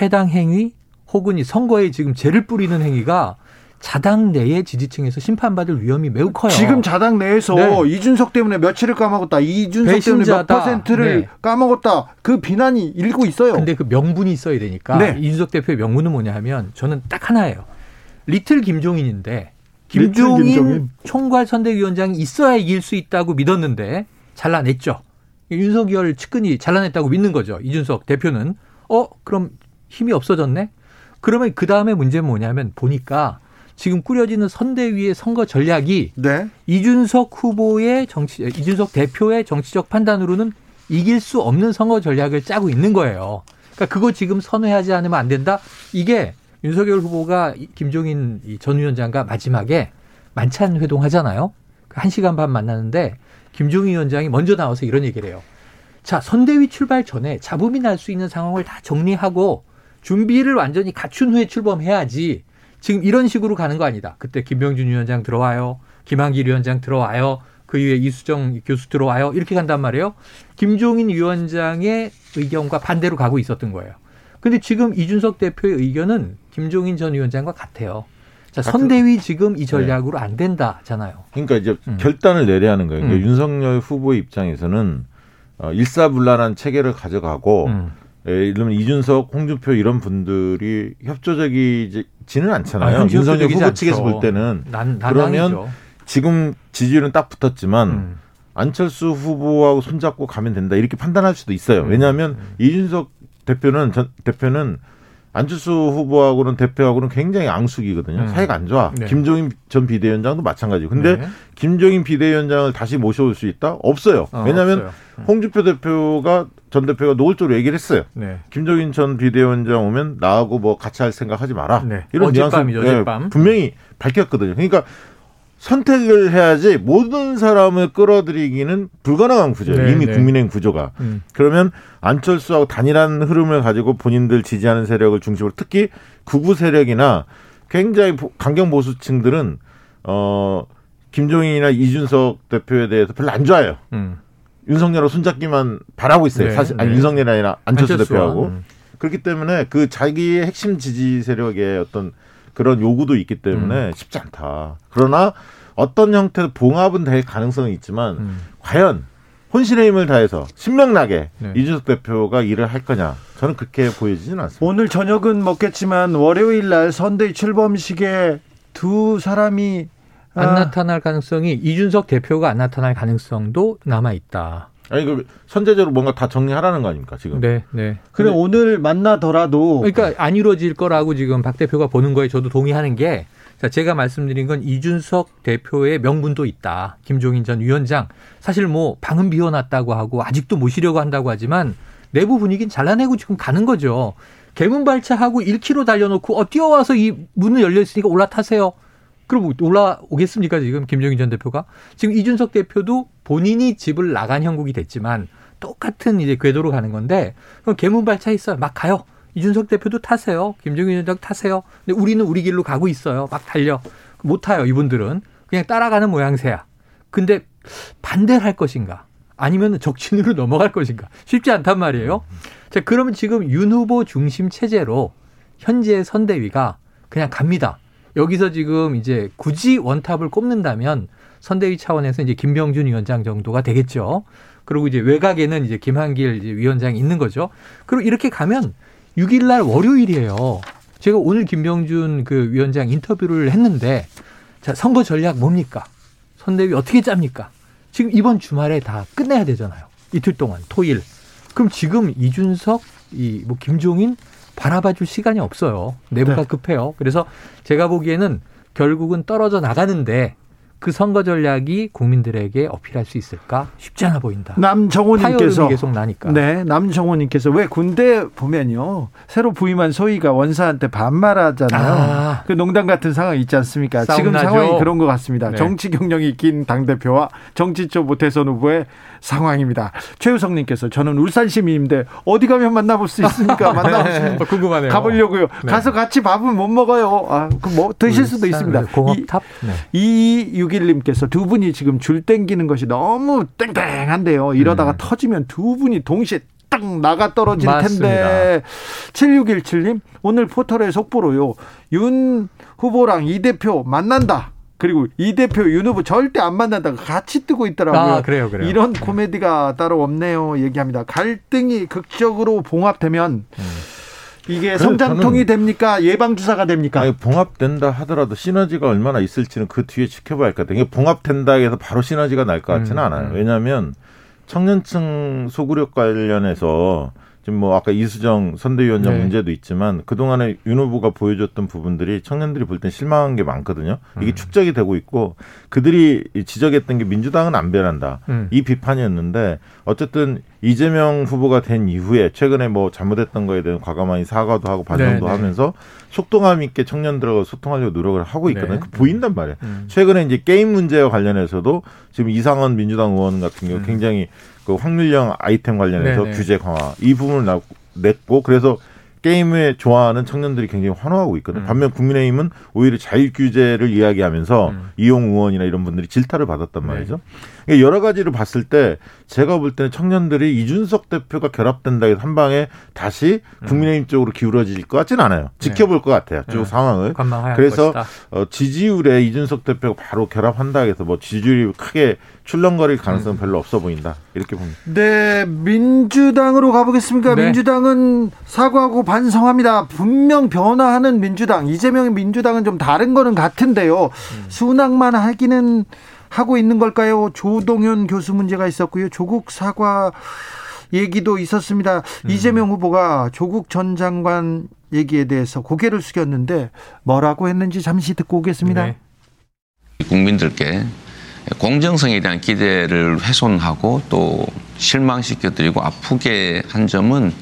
해당 행위 혹은 이 선거에 지금 죄를 뿌리는 행위가 자당 내의 지지층에서 심판받을 위험이 매우 커요. 지금 자당 내에서 네. 이준석 때문에 며칠을 까먹었다. 이준석 때문에 몇 배신자다. 퍼센트를 네. 까먹었다. 그 비난이 일고 있어요. 근데 그 명분이 있어야 되니까 네. 이준석 대표의 명분은 뭐냐 하면 저는 딱 하나예요. 리틀 김종인인데 김종인, 김종인. 총괄 선대위원장이 있어야 이길 수 있다고 믿었는데 잘라냈죠. 윤석열 측근이 잘라냈다고 믿는 거죠. 이준석 대표는 어 그럼 힘이 없어졌네. 그러면 그 다음에 문제는 뭐냐면 보니까 지금 꾸려지는 선대위의 선거 전략이 네. 이준석 후보의 정치, 이준석 대표의 정치적 판단으로는 이길 수 없는 선거 전략을 짜고 있는 거예요. 그러니까 그거 지금 선회하지 않으면 안 된다. 이게 윤석열 후보가 이 김종인 이전 위원장과 마지막에 만찬 회동하잖아요. 그한 시간 반 만나는데 김종인 위원장이 먼저 나와서 이런 얘기를 해요. 자, 선대위 출발 전에 잡음이 날 수 있는 상황을 다 정리하고 준비를 완전히 갖춘 후에 출범해야지. 지금 이런 식으로 가는 거 아니다. 그때 김병준 위원장 들어와요. 김한길 위원장 들어와요. 그 이후에 이수정 교수 들어와요. 이렇게 간단 말이에요. 김종인 위원장의 의견과 반대로 가고 있었던 거예요. 근데 지금 이준석 대표의 의견은 김종인 전 위원장과 같아요. 자, 선대위 지금 이 전략으로 안 된다잖아요. 그러니까 이제 음. 결단을 내려야 하는 거예요. 그러니까 음. 윤석열 후보의 입장에서는 어, 일사불란한 체계를 가져가고 음. 예, 들면 이준석, 홍준표 이런 분들이 협조적이지는 않잖아요. 아, 윤석열 후보 측에서. 볼 때는 난, 그러면. 지금 지지율은 딱 붙었지만 음. 안철수 후보하고 손잡고 가면 된다 이렇게 판단할 수도 있어요. 음. 왜냐하면 이준석 대표는 전 대표는 안철수 후보하고는 대표하고는 굉장히 앙숙이거든요. 음. 사이가 안 좋아. 네. 김종인 전 비대위원장도 마찬가지고. 근데 네. 김종인 비대위원장을 다시 모셔올 수 있다? 없어요. 어, 왜냐하면 없어요. 음. 홍준표 대표가 전 대표가 노골적으로 얘기를 했어요. 네. 김종인 전 비대위원장 오면 나하고 뭐 같이 할 생각 하지 마라. 네. 이런 어젯밤이죠, 뉘앙스, 어젯밤. 분명히 밝혔거든요. 그러니까 선택을 해야지 모든 사람을 끌어들이기는 불가능한 구조예요. 네, 이미 네. 국민의힘 구조가. 음. 그러면 안철수하고 단일한 흐름을 가지고 본인들 지지하는 세력을 중심으로 특히 구구 세력이나 굉장히 보- 강경 보수층들은 어 김종인이나 이준석 대표에 대해서 별로 안 좋아해요. 음. 윤석열하고 손잡기만 바라고 있어요. 네, 사실 아니 네. 윤석열이 아니라 안철수 안철수와, 대표하고 음. 그렇기 때문에 그 자기의 핵심 지지 세력의 어떤 그런 요구도 있기 때문에 음. 쉽지 않다. 그러나 어떤 형태로 봉합은 될 가능성은 있지만 음. 과연 혼신의 힘을 다해서 신명나게 네. 이준석 대표가 일을 할 거냐? 저는 그렇게 보여지지는 않습니다. 오늘 저녁은 먹겠지만 월요일 날 선대위 출범식에 두 사람이 안 아, 나타날 가능성이 이준석 대표가 안 나타날 가능성도 남아 있다. 아니 그 선제적으로 뭔가 다 정리하라는 거 아닙니까 지금? 네, 네. 그래 근데- 오늘 만나더라도 그러니까 안 이루어질 거라고 지금 박 대표가 보는 거에 저도 동의하는 게 자, 제가 말씀드린 건 이준석 대표의 명분도 있다. 김종인 전 위원장. 사실 뭐 방은 비워놨다고 하고 아직도 모시려고 한다고 하지만 내부 분위기는 잘라내고 지금 가는 거죠. 개문 발차하고 1km 달려놓고 어 뛰어와서 이 문은 열려 있으니까 올라타세요. 그럼 올라오겠습니까 지금 김종인 전 대표가 지금 이준석 대표도 본인이 집을 나간 형국이 됐지만 똑같은 이제 궤도로 가는 건데 그럼 개문발차 있어요. 막 가요. 이준석 대표도 타세요. 김정인 위원장 타세요. 근데 우리는 우리 길로 가고 있어요. 막 달려. 못 타요. 이분들은 그냥 따라가는 모양새야. 근데 반대를 할 것인가? 아니면 적진으로 넘어갈 것인가? 쉽지 않단 말이에요. 자, 그러면 지금 윤 후보 중심 체제로 현재 선대위가 그냥 갑니다. 여기서 지금 이제 굳이 원탑을 꼽는다면 선대위 차원에서 이제 김병준 위원장 정도가 되겠죠. 그리고 이제 외곽에는 이제 김한길 이제 위원장이 있는 거죠. 그리고 이렇게 가면 6일 날 월요일이에요. 제가 오늘 김병준 그 위원장 인터뷰를 했는데 자, 선거 전략 뭡니까? 선대위 어떻게 짭니까? 지금 이번 주말에 다 끝내야 되잖아요. 이틀 동안 토일. 그럼 지금 이준석, 이 뭐 김종인 바라봐 줄 시간이 없어요. 내부가 네. 급해요. 그래서 제가 보기에는 결국은 떨어져 나가는데 그 선거 전략이 국민들에게 어필할 수 있을까 쉽지 않아 보인다. 남정호님께서 계속 나니까. 네, 남정호님께서 왜 군대 보면요 새로 부임한 소위가 원사한테 반말하잖아요. 아. 그 농담 같은 상황 있지 않습니까? 지금 나죠. 상황이 그런 것 같습니다. 네. 정치 경력이 긴 당 대표와 정치 쪽 모태선 후보의 상황입니다. 최우성님께서 저는 울산 시민인데 어디 가면 만나볼 수 있습니까? 만나볼 수 있는 어, 궁금하네요. 가보려고요. 네. 가서 같이 밥은 못 먹어요. 아, 그뭐 드실 수도 있습니다. 이- 공업탑. 네. 2261님께서 두 분이 지금 줄 땡기는 것이 너무 땡땡한데요. 이러다가 터지면 두 분이 동시에 딱 나가 떨어질 음. 맞습니다. 텐데. 7617님, 오늘 포털의 속보로요. 윤 후보랑 이 대표 만난다. 그리고 이 대표 윤 후보 절대 안 만난다고 같이 뜨고 있더라고요. 아, 그래요, 그래요. 이런 코미디가 따로 없네요. 얘기합니다. 갈등이 극적으로 봉합되면 이게 그래서 성장통이 됩니까? 예방주사가 됩니까? 아니, 봉합된다 하더라도 시너지가 얼마나 있을지는 그 뒤에 지켜봐야 할 것 같아요. 이게 봉합된다 해서 바로 시너지가 날 것 같지는 음, 않아요. 음. 왜냐하면 청년층 소구력 관련해서 지금 뭐 아까 이수정 선대위원장 네. 문제도 있지만 그동안에 윤 후보가 보여줬던 부분들이 청년들이 볼 땐 실망한 게 많거든요. 음. 이게 축적이 되고 있고 그들이 지적했던 게 민주당은 안 변한다. 음. 이 비판이었는데 어쨌든 이재명 후보가 된 이후에 최근에 뭐 잘못했던 거에 대한 과감하게 사과도 하고 반성도 네, 네. 하면서 속도감 있게 청년들하고 소통하려고 노력을 하고 있거든요. 네. 그 보인단 말이에요. 음. 최근에 이제 게임 문제와 관련해서도 지금 이상원 민주당 의원 같은 경우 음. 굉장히 그 확률형 아이템 관련해서 네네. 규제 강화 이 부분을 나- 냈고 그래서 게임을 좋아하는 청년들이 굉장히 환호하고 있거든요. 음. 반면 국민의힘은 오히려 자율 규제를 이야기하면서 음. 이용 의원이나 이런 분들이 질타를 받았단 네. 말이죠. 그러니까 여러 가지를 봤을 때 제가 볼 때는 청년들이 이준석 대표가 결합된다 해서 한 방에 다시 국민의힘 쪽으로 기울어질 것 같지는 않아요. 지켜볼 것 같아요. 쭉 네. 상황을. 그래서. 어, 지지율에 이준석 대표가 바로 결합한다 해서 뭐 지지율이 크게 출렁거릴 가능성은 별로 없어 보인다. 이렇게 봅니다. 네, 민주당으로 가보겠습니까? 네. 민주당은 사과하고 반성합니다. 분명 변화하는 민주당. 이재명의 민주당은 좀 다른 거는 같은데요. 순항만 하기는 하고 있는 걸까요? 조동현 교수 문제가 있었고요. 조국 사과 얘기도 있었습니다. 이재명 후보가 조국 전 장관 얘기에 대해서 고개를 숙였는데 뭐라고 했는지 잠시 듣고 오겠습니다. 네. 국민들께 공정성에 대한 기대를 훼손하고 또 실망시켜드리고 아프게 한 점은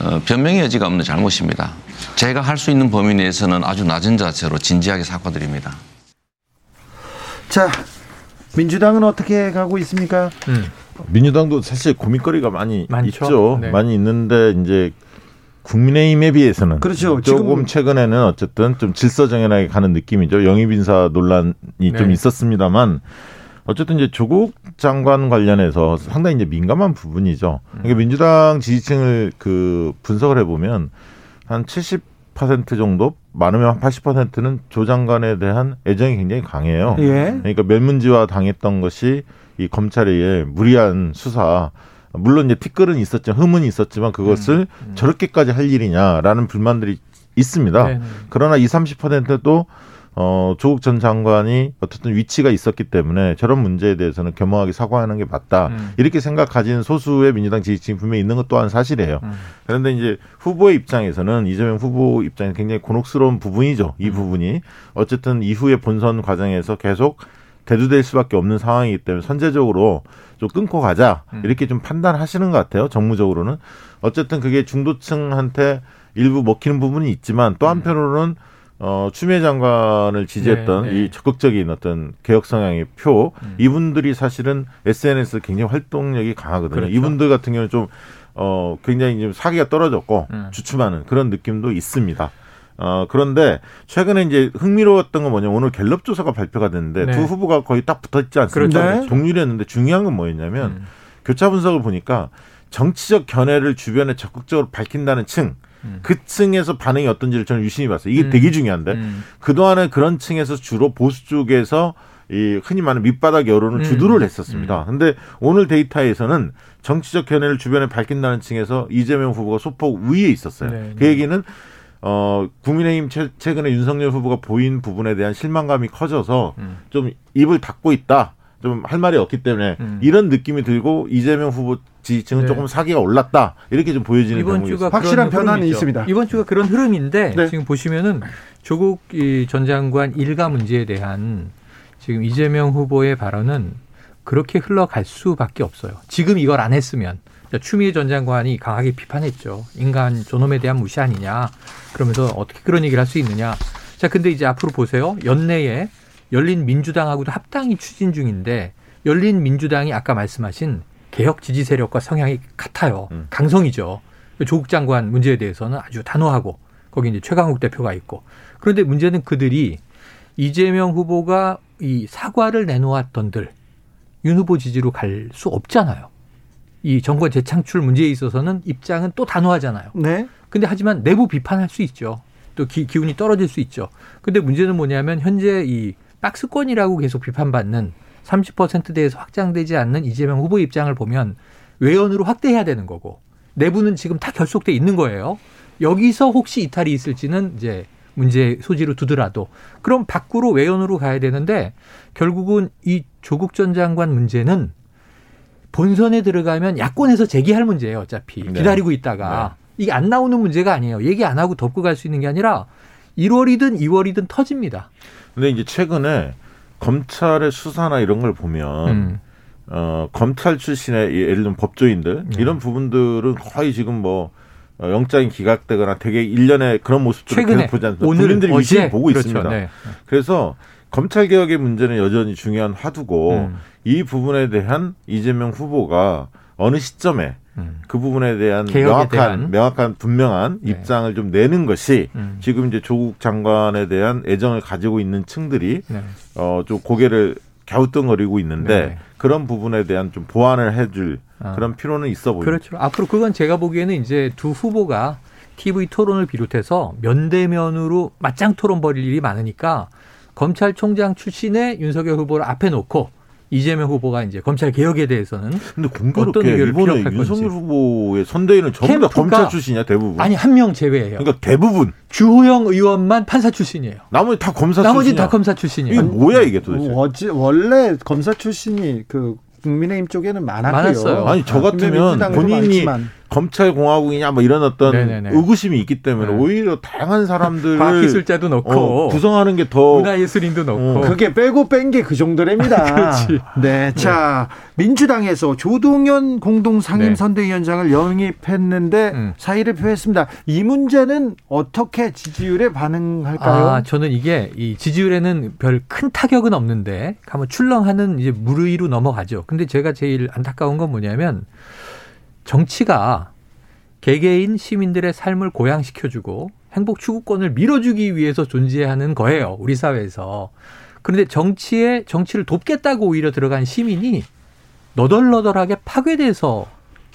어, 변명의 여지가 없는 잘못입니다. 제가 할 수 있는 범위 내에서는 아주 낮은 자세로 진지하게 사과드립니다. 자, 민주당은 어떻게 가고 있습니까? 음. 민주당도 사실 고민거리가 많이 많죠. 있죠. 네. 많이 있는데 이제 국민의힘에 비해서는 그렇죠. 조금 지금- 최근에는 어쨌든 좀 질서정연하게 가는 느낌이죠. 영입 인사 논란이 좀 네. 있었습니다만 어쨌든 이제 조국 장관 관련해서 상당히 이제 민감한 부분이죠. 음. 그러니까 민주당 지지층을 그 분석을 해보면 한 70% 정도 많으면 한 80%는 조 장관에 대한 애정이 굉장히 강해요. 예. 그러니까 멸문지화 당했던 것이 이 검찰에 의해 무리한 수사 물론 이제 티끌은 있었지만 흠은 있었지만 그것을 저렇게까지 할 일이냐라는 불만들이 있습니다. 네, 네. 그러나 20, 30%도 어, 조국 전 장관이 어쨌든 위치가 있었기 때문에 저런 문제에 대해서는 겸허하게 사과하는 게 맞다. 음. 이렇게 생각 가진 소수의 민주당 지지층이 분명히 있는 것 또한 사실이에요. 음. 그런데 이제 후보의 입장에서는 이재명 후보 입장에서 굉장히 곤혹스러운 부분이죠. 음. 이 부분이. 어쨌든 이후의 본선 과정에서 계속 대두될 수밖에 없는 상황이기 때문에 선제적으로 좀 끊고 가자 음. 이렇게 좀 판단하시는 것 같아요 정무적으로는 음. 어쨌든 그게 중도층한테 일부 먹히는 부분이 있지만 또 한편으로는 어, 추미애 장관을 지지했던 네, 네. 이 적극적인 어떤 개혁 성향의 표 음. 이분들이 사실은 SNS 굉장히 활동력이 강하거든요. 그렇죠. 이분들 같은 경우는 좀 어, 굉장히 좀 사기가 떨어졌고 음. 주춤하는 그런 느낌도 있습니다. 어, 그런데 최근에 이제 흥미로웠던 건 뭐냐면 오늘 갤럽 조사가 발표가 됐는데 네. 두 후보가 거의 딱 붙어 있지 않습니까? 그렇죠. 네. 동률이었는데 중요한 건 뭐였냐면 음. 교차 분석을 보니까 정치적 견해를 주변에 적극적으로 밝힌다는 층, 음. 그 층에서 반응이 어떤지를 저는 유심히 봤어요. 이게 음. 되게 중요한데 음. 그동안은 그런 층에서 주로 보수 쪽에서 이 흔히 말하는 밑바닥 여론을 음. 주도를 했었습니다. 근데 오늘 데이터에서는 정치적 견해를 주변에 밝힌다는 층에서 이재명 후보가 소폭 위에 있었어요. 네, 그 네. 얘기는 어 국민의힘 최, 최근에 윤석열 후보가 보인 부분에 대한 실망감이 커져서 음. 좀 입을 닫고 있다. 좀 할 말이 없기 때문에 음. 이런 느낌이 들고 이재명 후보 지지층은 네. 조금 사기가 올랐다. 이렇게 좀 보여지는 이번 경우가 주가 있습니다. 확실한 변화는 흐름이죠. 있습니다. 이번 주가 그런 흐름인데 네. 지금 보시면은 조국 이전 장관 일가 문제에 대한 지금 이재명 후보의 발언은 그렇게 흘러갈 수밖에 없어요. 지금 이걸 안 했으면 추미애 전 장관이 강하게 비판했죠. 인간 존엄에 대한 무시 아니냐. 그러면서 어떻게 그런 얘기를 할 수 있느냐. 자, 근데 이제 앞으로 보세요. 연내에 열린 민주당하고도 합당이 추진 중인데 열린 민주당이 아까 말씀하신 개혁 지지 세력과 성향이 같아요. 음. 강성이죠. 조국 장관 문제에 대해서는 아주 단호하고 거기 이제 최강욱 대표가 있고 그런데 문제는 그들이 이재명 후보가 이 사과를 내놓았던들 윤 후보 지지로 갈 수 없잖아요. 이 정권 재창출 문제에 있어서는 입장은 또 단호하잖아요. 네. 근데 하지만 내부 비판할 수 있죠. 또 기, 기운이 떨어질 수 있죠. 근데 문제는 뭐냐면 현재 이 박스권이라고 계속 비판받는 30%대에서 확장되지 않는 이재명 후보 입장을 보면 외연으로 확대해야 되는 거고 내부는 지금 다 결속돼 있는 거예요. 여기서 혹시 이탈이 있을지는 이제 문제 소지로 두더라도 그럼 밖으로 외연으로 가야 되는데 결국은 이 조국 전 장관 문제는 본선에 들어가면 야권에서 제기할 문제예요. 어차피 네. 기다리고 있다가 이게 안 나오는 문제가 아니에요. 얘기 안 하고 덮고 갈 수 있는 게 아니라 1월이든 2월이든 터집니다. 근데 이제 최근에 검찰의 수사나 이런 걸 보면 음. 어, 검찰 출신의 이 예를 들면 법조인들 네. 이런 부분들은 거의 지금 뭐 어, 영장이 기각되거나 되게 일련의 그런 모습들을 최근에 계속 보지 않습니까? 오늘 국민들이 어제 보고 그렇죠. 있습니다. 네. 그래서 검찰 개혁의 문제는 여전히 중요한 화두고 음. 이 부분에 대한 이재명 후보가 어느 시점에 음. 그 부분에 대한 명확한 대한. 명확한 분명한 네. 입장을 좀 내는 것이 음. 지금 이제 조국 장관에 대한 애정을 가지고 있는 층들이 네. 어좀 고개를 갸우뚱거리고 있는데 네. 그런 부분에 대한 좀 보완을 해줄 아. 그런 필요는 있어 보입니다. 그렇죠. 앞으로 그건 제가 보기에는 이제 두 후보가 TV 토론을 비롯해서 면대면으로 맞짱 토론 벌일 일이 많으니까 검찰총장 출신의 윤석열 후보를 앞에 놓고 이재명 후보가 이제 검찰 개혁에 대해서는 근데 어떤 공교롭게 의견을 이번에 피력할 윤석열 건지. 후보의 선대위는 전부 다 검찰 출신이야 대부분. 아니 한 명 제외해요. 그러니까 대부분 주호영 의원만 판사 출신이에요. 나머지 다 검사 나머지 출신이야. 다 검사 이게 출신이에요. 뭐야 이게 도대체? 어제 원래 검사 출신이 그 국민의힘 쪽에는 많았고요. 많았어요. 아니 저 같으면 본인이 많지만. 검찰 공화국이냐 뭐 이런 어떤 네네네. 의구심이 있기 때문에 네. 오히려 다양한 사람들을 과학기술자도 넣고 어, 구성하는 게 더 문화예술인도 넣고 어. 그게 빼고 뺀 게 그 정도랍니다. 그렇지. 네. 자, 민주당에서 조동현 공동 상임 네. 선대위원장을 영입했는데 음. 사의를 표했습니다. 이 문제는 어떻게 지지율에 반응할까요? 아, 저는 이게 이 지지율에는 별 큰 타격은 없는데 가면 출렁하는 이제 무르위로 넘어가죠. 근데 제가 제일 안타까운 건 뭐냐면 정치가 개개인 시민들의 삶을 고양시켜주고 행복 추구권을 밀어주기 위해서 존재하는 거예요. 우리 사회에서. 그런데 정치에 정치를 돕겠다고 오히려 들어간 시민이 너덜너덜하게 파괴돼서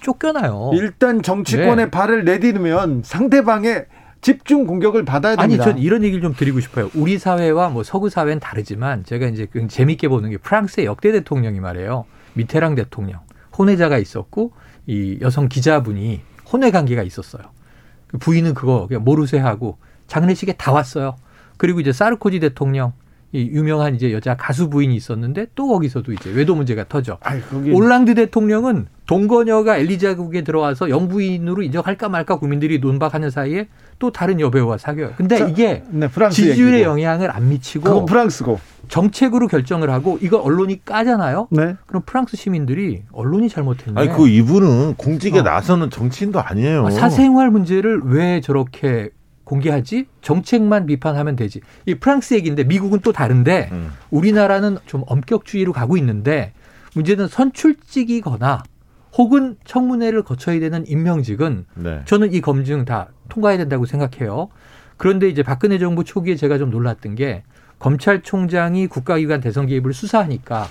쫓겨나요. 일단 정치권에 네. 발을 내디르면 상대방의 집중 공격을 받아야 아니, 됩니다. 전 이런 얘기를 좀 드리고 싶어요. 우리 사회와 뭐 서구 사회는 다르지만 제가 이제 재밌게 보는 게 프랑스의 역대 대통령이 말이에요. 미테랑 대통령. 혼외자가 있었고 이 여성 기자분이 혼외 관계가 있었어요. 그 부인은 그거 그냥 모르쇠 하고 장례식에 다 왔어요. 그리고 이제 사르코지 대통령 이 유명한 이제 여자 가수 부인이 있었는데 또 거기서도 이제 외도 문제가 터져. 아이, 거기 올랑드 대통령은 동거녀가 엘리자국에 들어와서 영부인으로 인정할까 말까 국민들이 논박하는 사이에 또 다른 여배우와 사귀어요. 근데 자, 이게 네, 프랑스 지지율에 얘기고. 영향을 안 미치고 그건 프랑스고. 정책으로 결정을 하고 이거 언론이 까잖아요. 네. 그럼 프랑스 시민들이 언론이 잘못했네. 아니 그 이분은 공직에 어. 나서는 정치인도 아니에요. 아, 사생활 문제를 왜 저렇게 공개하지? 정책만 비판하면 되지. 이 프랑스 얘기인데 미국은 또 다른데 음. 우리나라는 좀 엄격주의로 가고 있는데 문제는 선출직이거나 혹은 청문회를 거쳐야 되는 임명직은 네. 저는 이 검증 다 통과해야 된다고 생각해요. 그런데 이제 박근혜 정부 초기에 제가 좀 놀랐던 게 검찰총장이 국가기관 대선 개입을 수사하니까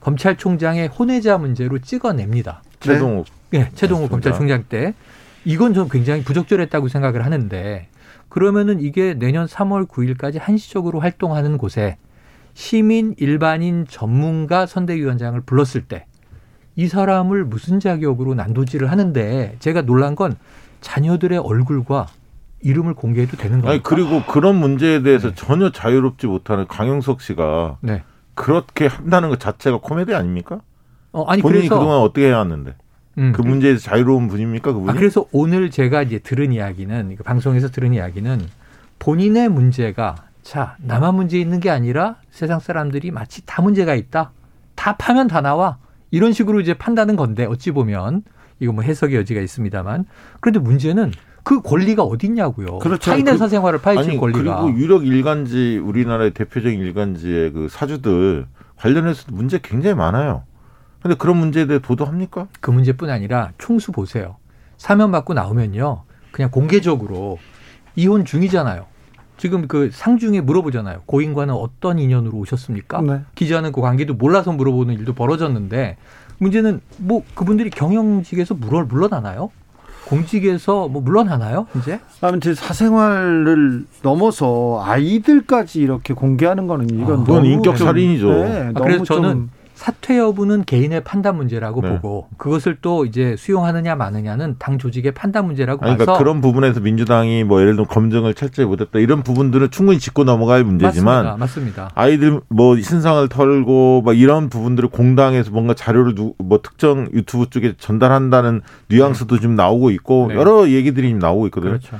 검찰총장의 혼외자 문제로 찍어냅니다. 최동욱 예, 최동호 네, 검찰총장 때 이건 좀 굉장히 부적절했다고 생각을 하는데 그러면은 이게 내년 3월 9일까지 한시적으로 활동하는 곳에 시민 일반인 전문가 선대위원장을 불렀을 때 이 사람을 무슨 자격으로 난도질을 하는데 제가 놀란 건 자녀들의 얼굴과 이름을 공개해도 되는 거예요. 아니 그리고 그런 문제에 대해서 전혀 자유롭지 못하는 강용석 씨가 네. 그렇게 한다는 것 자체가 코미디 아닙니까? 어, 아니 본인이 그래서 그동안 어떻게 해왔는데 음, 그 문제에서 자유로운 분입니까 그분이? 아, 그래서 오늘 제가 이제 들은 이야기는 이거 방송에서 들은 이야기는 본인의 문제가 자 나만 문제 있는 게 아니라 세상 사람들이 마치 다 문제가 있다. 다 파면 다 나와. 이런 식으로 이제 판다는 건데 어찌 보면 이거 뭐 해석의 여지가 있습니다만 그런데 문제는 그 권리가 어디 있냐고요. 그렇죠. 타인의 그- 사생활을 파헤칠 권리가. 그리고 유력 일간지 우리나라의 대표적인 일간지의 그 사주들 관련해서도 문제 굉장히 많아요. 근데 그런 문제에 대해 보도합니까? 그 문제뿐 아니라 총수 보세요. 사면 받고 나오면요. 그냥 공개적으로 이혼 중이잖아요. 지금 그 상중에 물어보잖아요. 고인과는 어떤 인연으로 오셨습니까? 네. 기자는 그 관계도 몰라서 물어보는 일도 벌어졌는데 문제는 뭐 그분들이 경영직에서 물어 물러나나요? 공직에서 뭐 물러나나요? 이제 아무튼 사생활을 넘어서 아이들까지 이렇게 공개하는 거는 이건 아, 너무 그건 인격 좀- 살인이죠. 네, 아, 그래서 좀 저는 사퇴 여부는 개인의 판단 문제라고 네. 보고 그것을 또 이제 수용하느냐 마느냐는 당 조직의 판단 문제라고 아니, 그러니까 봐서 그런 부분에서 민주당이 뭐 예를 들면 검증을 철저히 못했다 이런 부분들은 충분히 짚고 넘어갈 문제지만 맞습니다. 맞습니다. 아이들 뭐 신상을 털고 막 이런 부분들을 공당에서 뭔가 자료를 누, 뭐 특정 유튜브 쪽에 전달한다는 뉘앙스도 좀 나오고 있고 네. 여러 얘기들이 좀 나오고 있거든요. 그렇죠.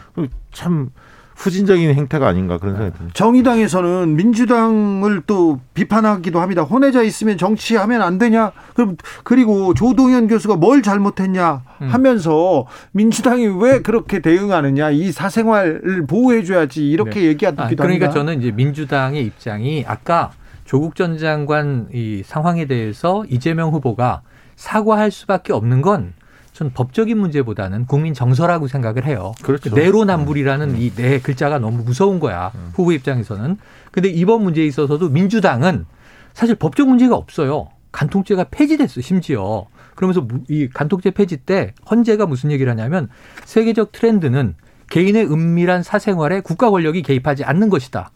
참 후진적인 행태가 아닌가 그런 생각이 듭니다. 정의당에서는 민주당을 또 비판하기도 합니다. 혼외자 있으면 정치하면 안 되냐? 그럼 그리고 조동현 교수가 뭘 잘못했냐 음. 하면서 민주당이 왜 그렇게 대응하느냐? 이 사생활을 보호해 줘야지 이렇게 네. 얘기하기도 아, 합니다. 그러니까 저는 이제 민주당의 입장이 아까 조국 전 장관 이 상황에 대해서 이재명 후보가 사과할 수밖에 없는 건 전 법적인 문제보다는 국민 정서라고 생각을 해요. 그렇죠. 내로남불이라는 이네 글자가 너무 무서운 거야. 후보 입장에서는. 근데 이번 문제에 있어서도 민주당은 사실 법적 문제가 없어요. 간통죄가 폐지됐어, 심지어. 그러면서 무- 이 간통죄 폐지 때 헌재가 무슨 얘기를 하냐면 세계적 트렌드는 개인의 은밀한 사생활에 국가 권력이 개입하지 않는 것이다.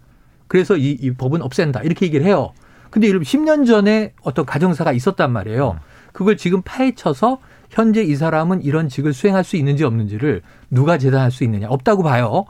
그래서 이, 이 법은 없앤다. 이렇게 얘기를 해요. 근데 이런 10년 전에 어떤 가정사가 있었단 말이에요. 그걸 지금 파헤쳐서 현재 이 사람은 이런 직을 수행할 수 있는지 없는지를 누가 재단할 수 있느냐. 없다고 봐요.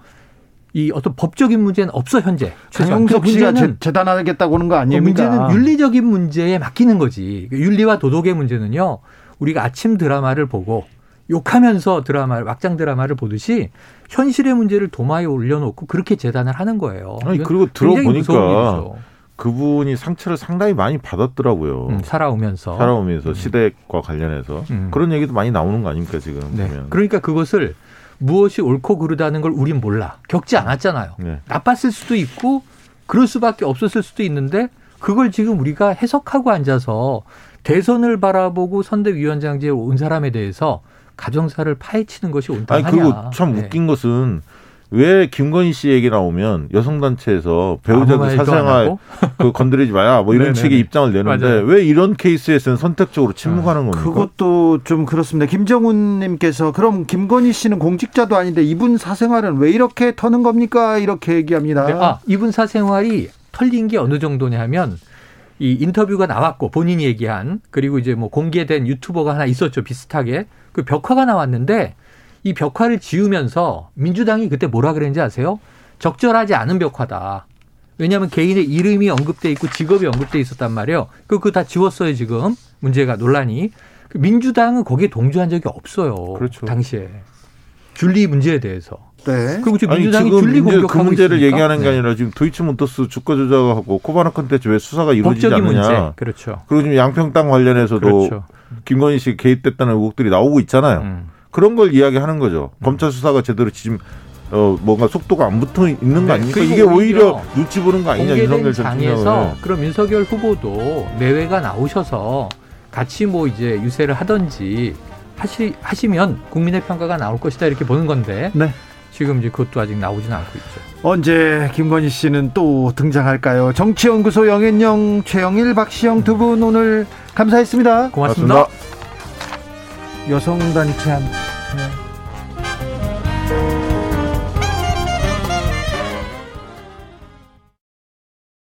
이 어떤 법적인 문제는 없어 현재. 장영석 그 씨가 재- 재단하겠다고 하는 거 어, 아닙니까? 문제는 윤리적인 문제에 맡기는 거지. 그 윤리와 도덕의 문제는요. 우리가 아침 드라마를 보고 욕하면서 드라마를 막장 드라마를 보듯이 현실의 문제를 도마에 올려놓고 그렇게 재단을 하는 거예요. 아니, 그리고 들어보니까. 그분이 상처를 상당히 많이 받았더라고요. 음, 살아오면서 살아오면서 시댁과 관련해서 음. 그런 얘기도 많이 나오는 거 아닙니까 지금 네. 보면. 그러니까 그것을 무엇이 옳고 그르다는 걸 우린 몰라. 겪지 않았잖아요. 네. 나빴을 수도 있고 그럴 수밖에 없었을 수도 있는데 그걸 지금 우리가 해석하고 앉아서 대선을 바라보고 선대위원장제에 온 사람에 대해서 가정사를 파헤치는 것이 아니 온당하냐. 그리고 참 네. 웃긴 것은 왜 김건희 씨 얘기 나오면 여성단체에서 배우자들 사생활? 그 건드리지 마야 뭐 이런 네네네. 식의 입장을 내는데 맞아요. 왜 이런 케이스에서는 선택적으로 침묵하는 겁니까? 그것도 좀 그렇습니다. 김정훈님께서 그럼 김건희 씨는 공직자도 아닌데 이분 사생활은 왜 이렇게 터는 겁니까? 이렇게 얘기합니다. 네, 아, 이분 사생활이 털린 게 어느 정도냐면 이 인터뷰가 나왔고 본인이 얘기한 그리고 이제 뭐 공개된 유튜버가 하나 있었죠 비슷하게 그 벽화가 나왔는데 이 벽화를 지우면서 민주당이 그때 뭐라 그랬는지 아세요? 적절하지 않은 벽화다. 왜냐하면 개인의 이름이 언급돼 있고 직업이 언급돼 있었단 말이에요. 그 그거 다 지웠어요 지금 문제가 논란이. 그 민주당은 거기에 동조한 적이 없어요. 그렇죠. 당시에 줄리 문제에 대해서. 네. 그리고 지금 아니 민주당이 지금 줄리 문제, 그 공격하고 문제를 있습니까? 얘기하는 게 네. 아니라 지금 도이치몬터스 주가 조작하고 코바나 컨텐츠 왜 수사가 이루어지지 법적인 않느냐. 문제. 그렇죠. 그리고 지금 양평 땅 관련해서도 그렇죠. 김건희 씨 개입됐다는 의혹들이 나오고 있잖아요. 음. 그런 걸 이야기하는 거죠. 검찰 수사가 제대로 지금 어 뭔가 속도가 안 붙어 있는 거 네, 아닙니까? 그리고 이게 오히려 오히려 눈치 보는 거 아니냐 윤석열 전 장에서. 그럼 윤석열 후보도 내외가 나오셔서 같이 뭐 이제 유세를 하든지 하시 하시면 국민의 평가가 나올 것이다 이렇게 보는 건데 네. 지금 이제 그것도 아직 나오지는 않고 있죠. 언제 김건희 씨는 또 등장할까요? 정치연구소 영앤영 최영일 박시영 두 분 오늘 감사했습니다. 고맙습니다. 고맙습니다. 여성단체 한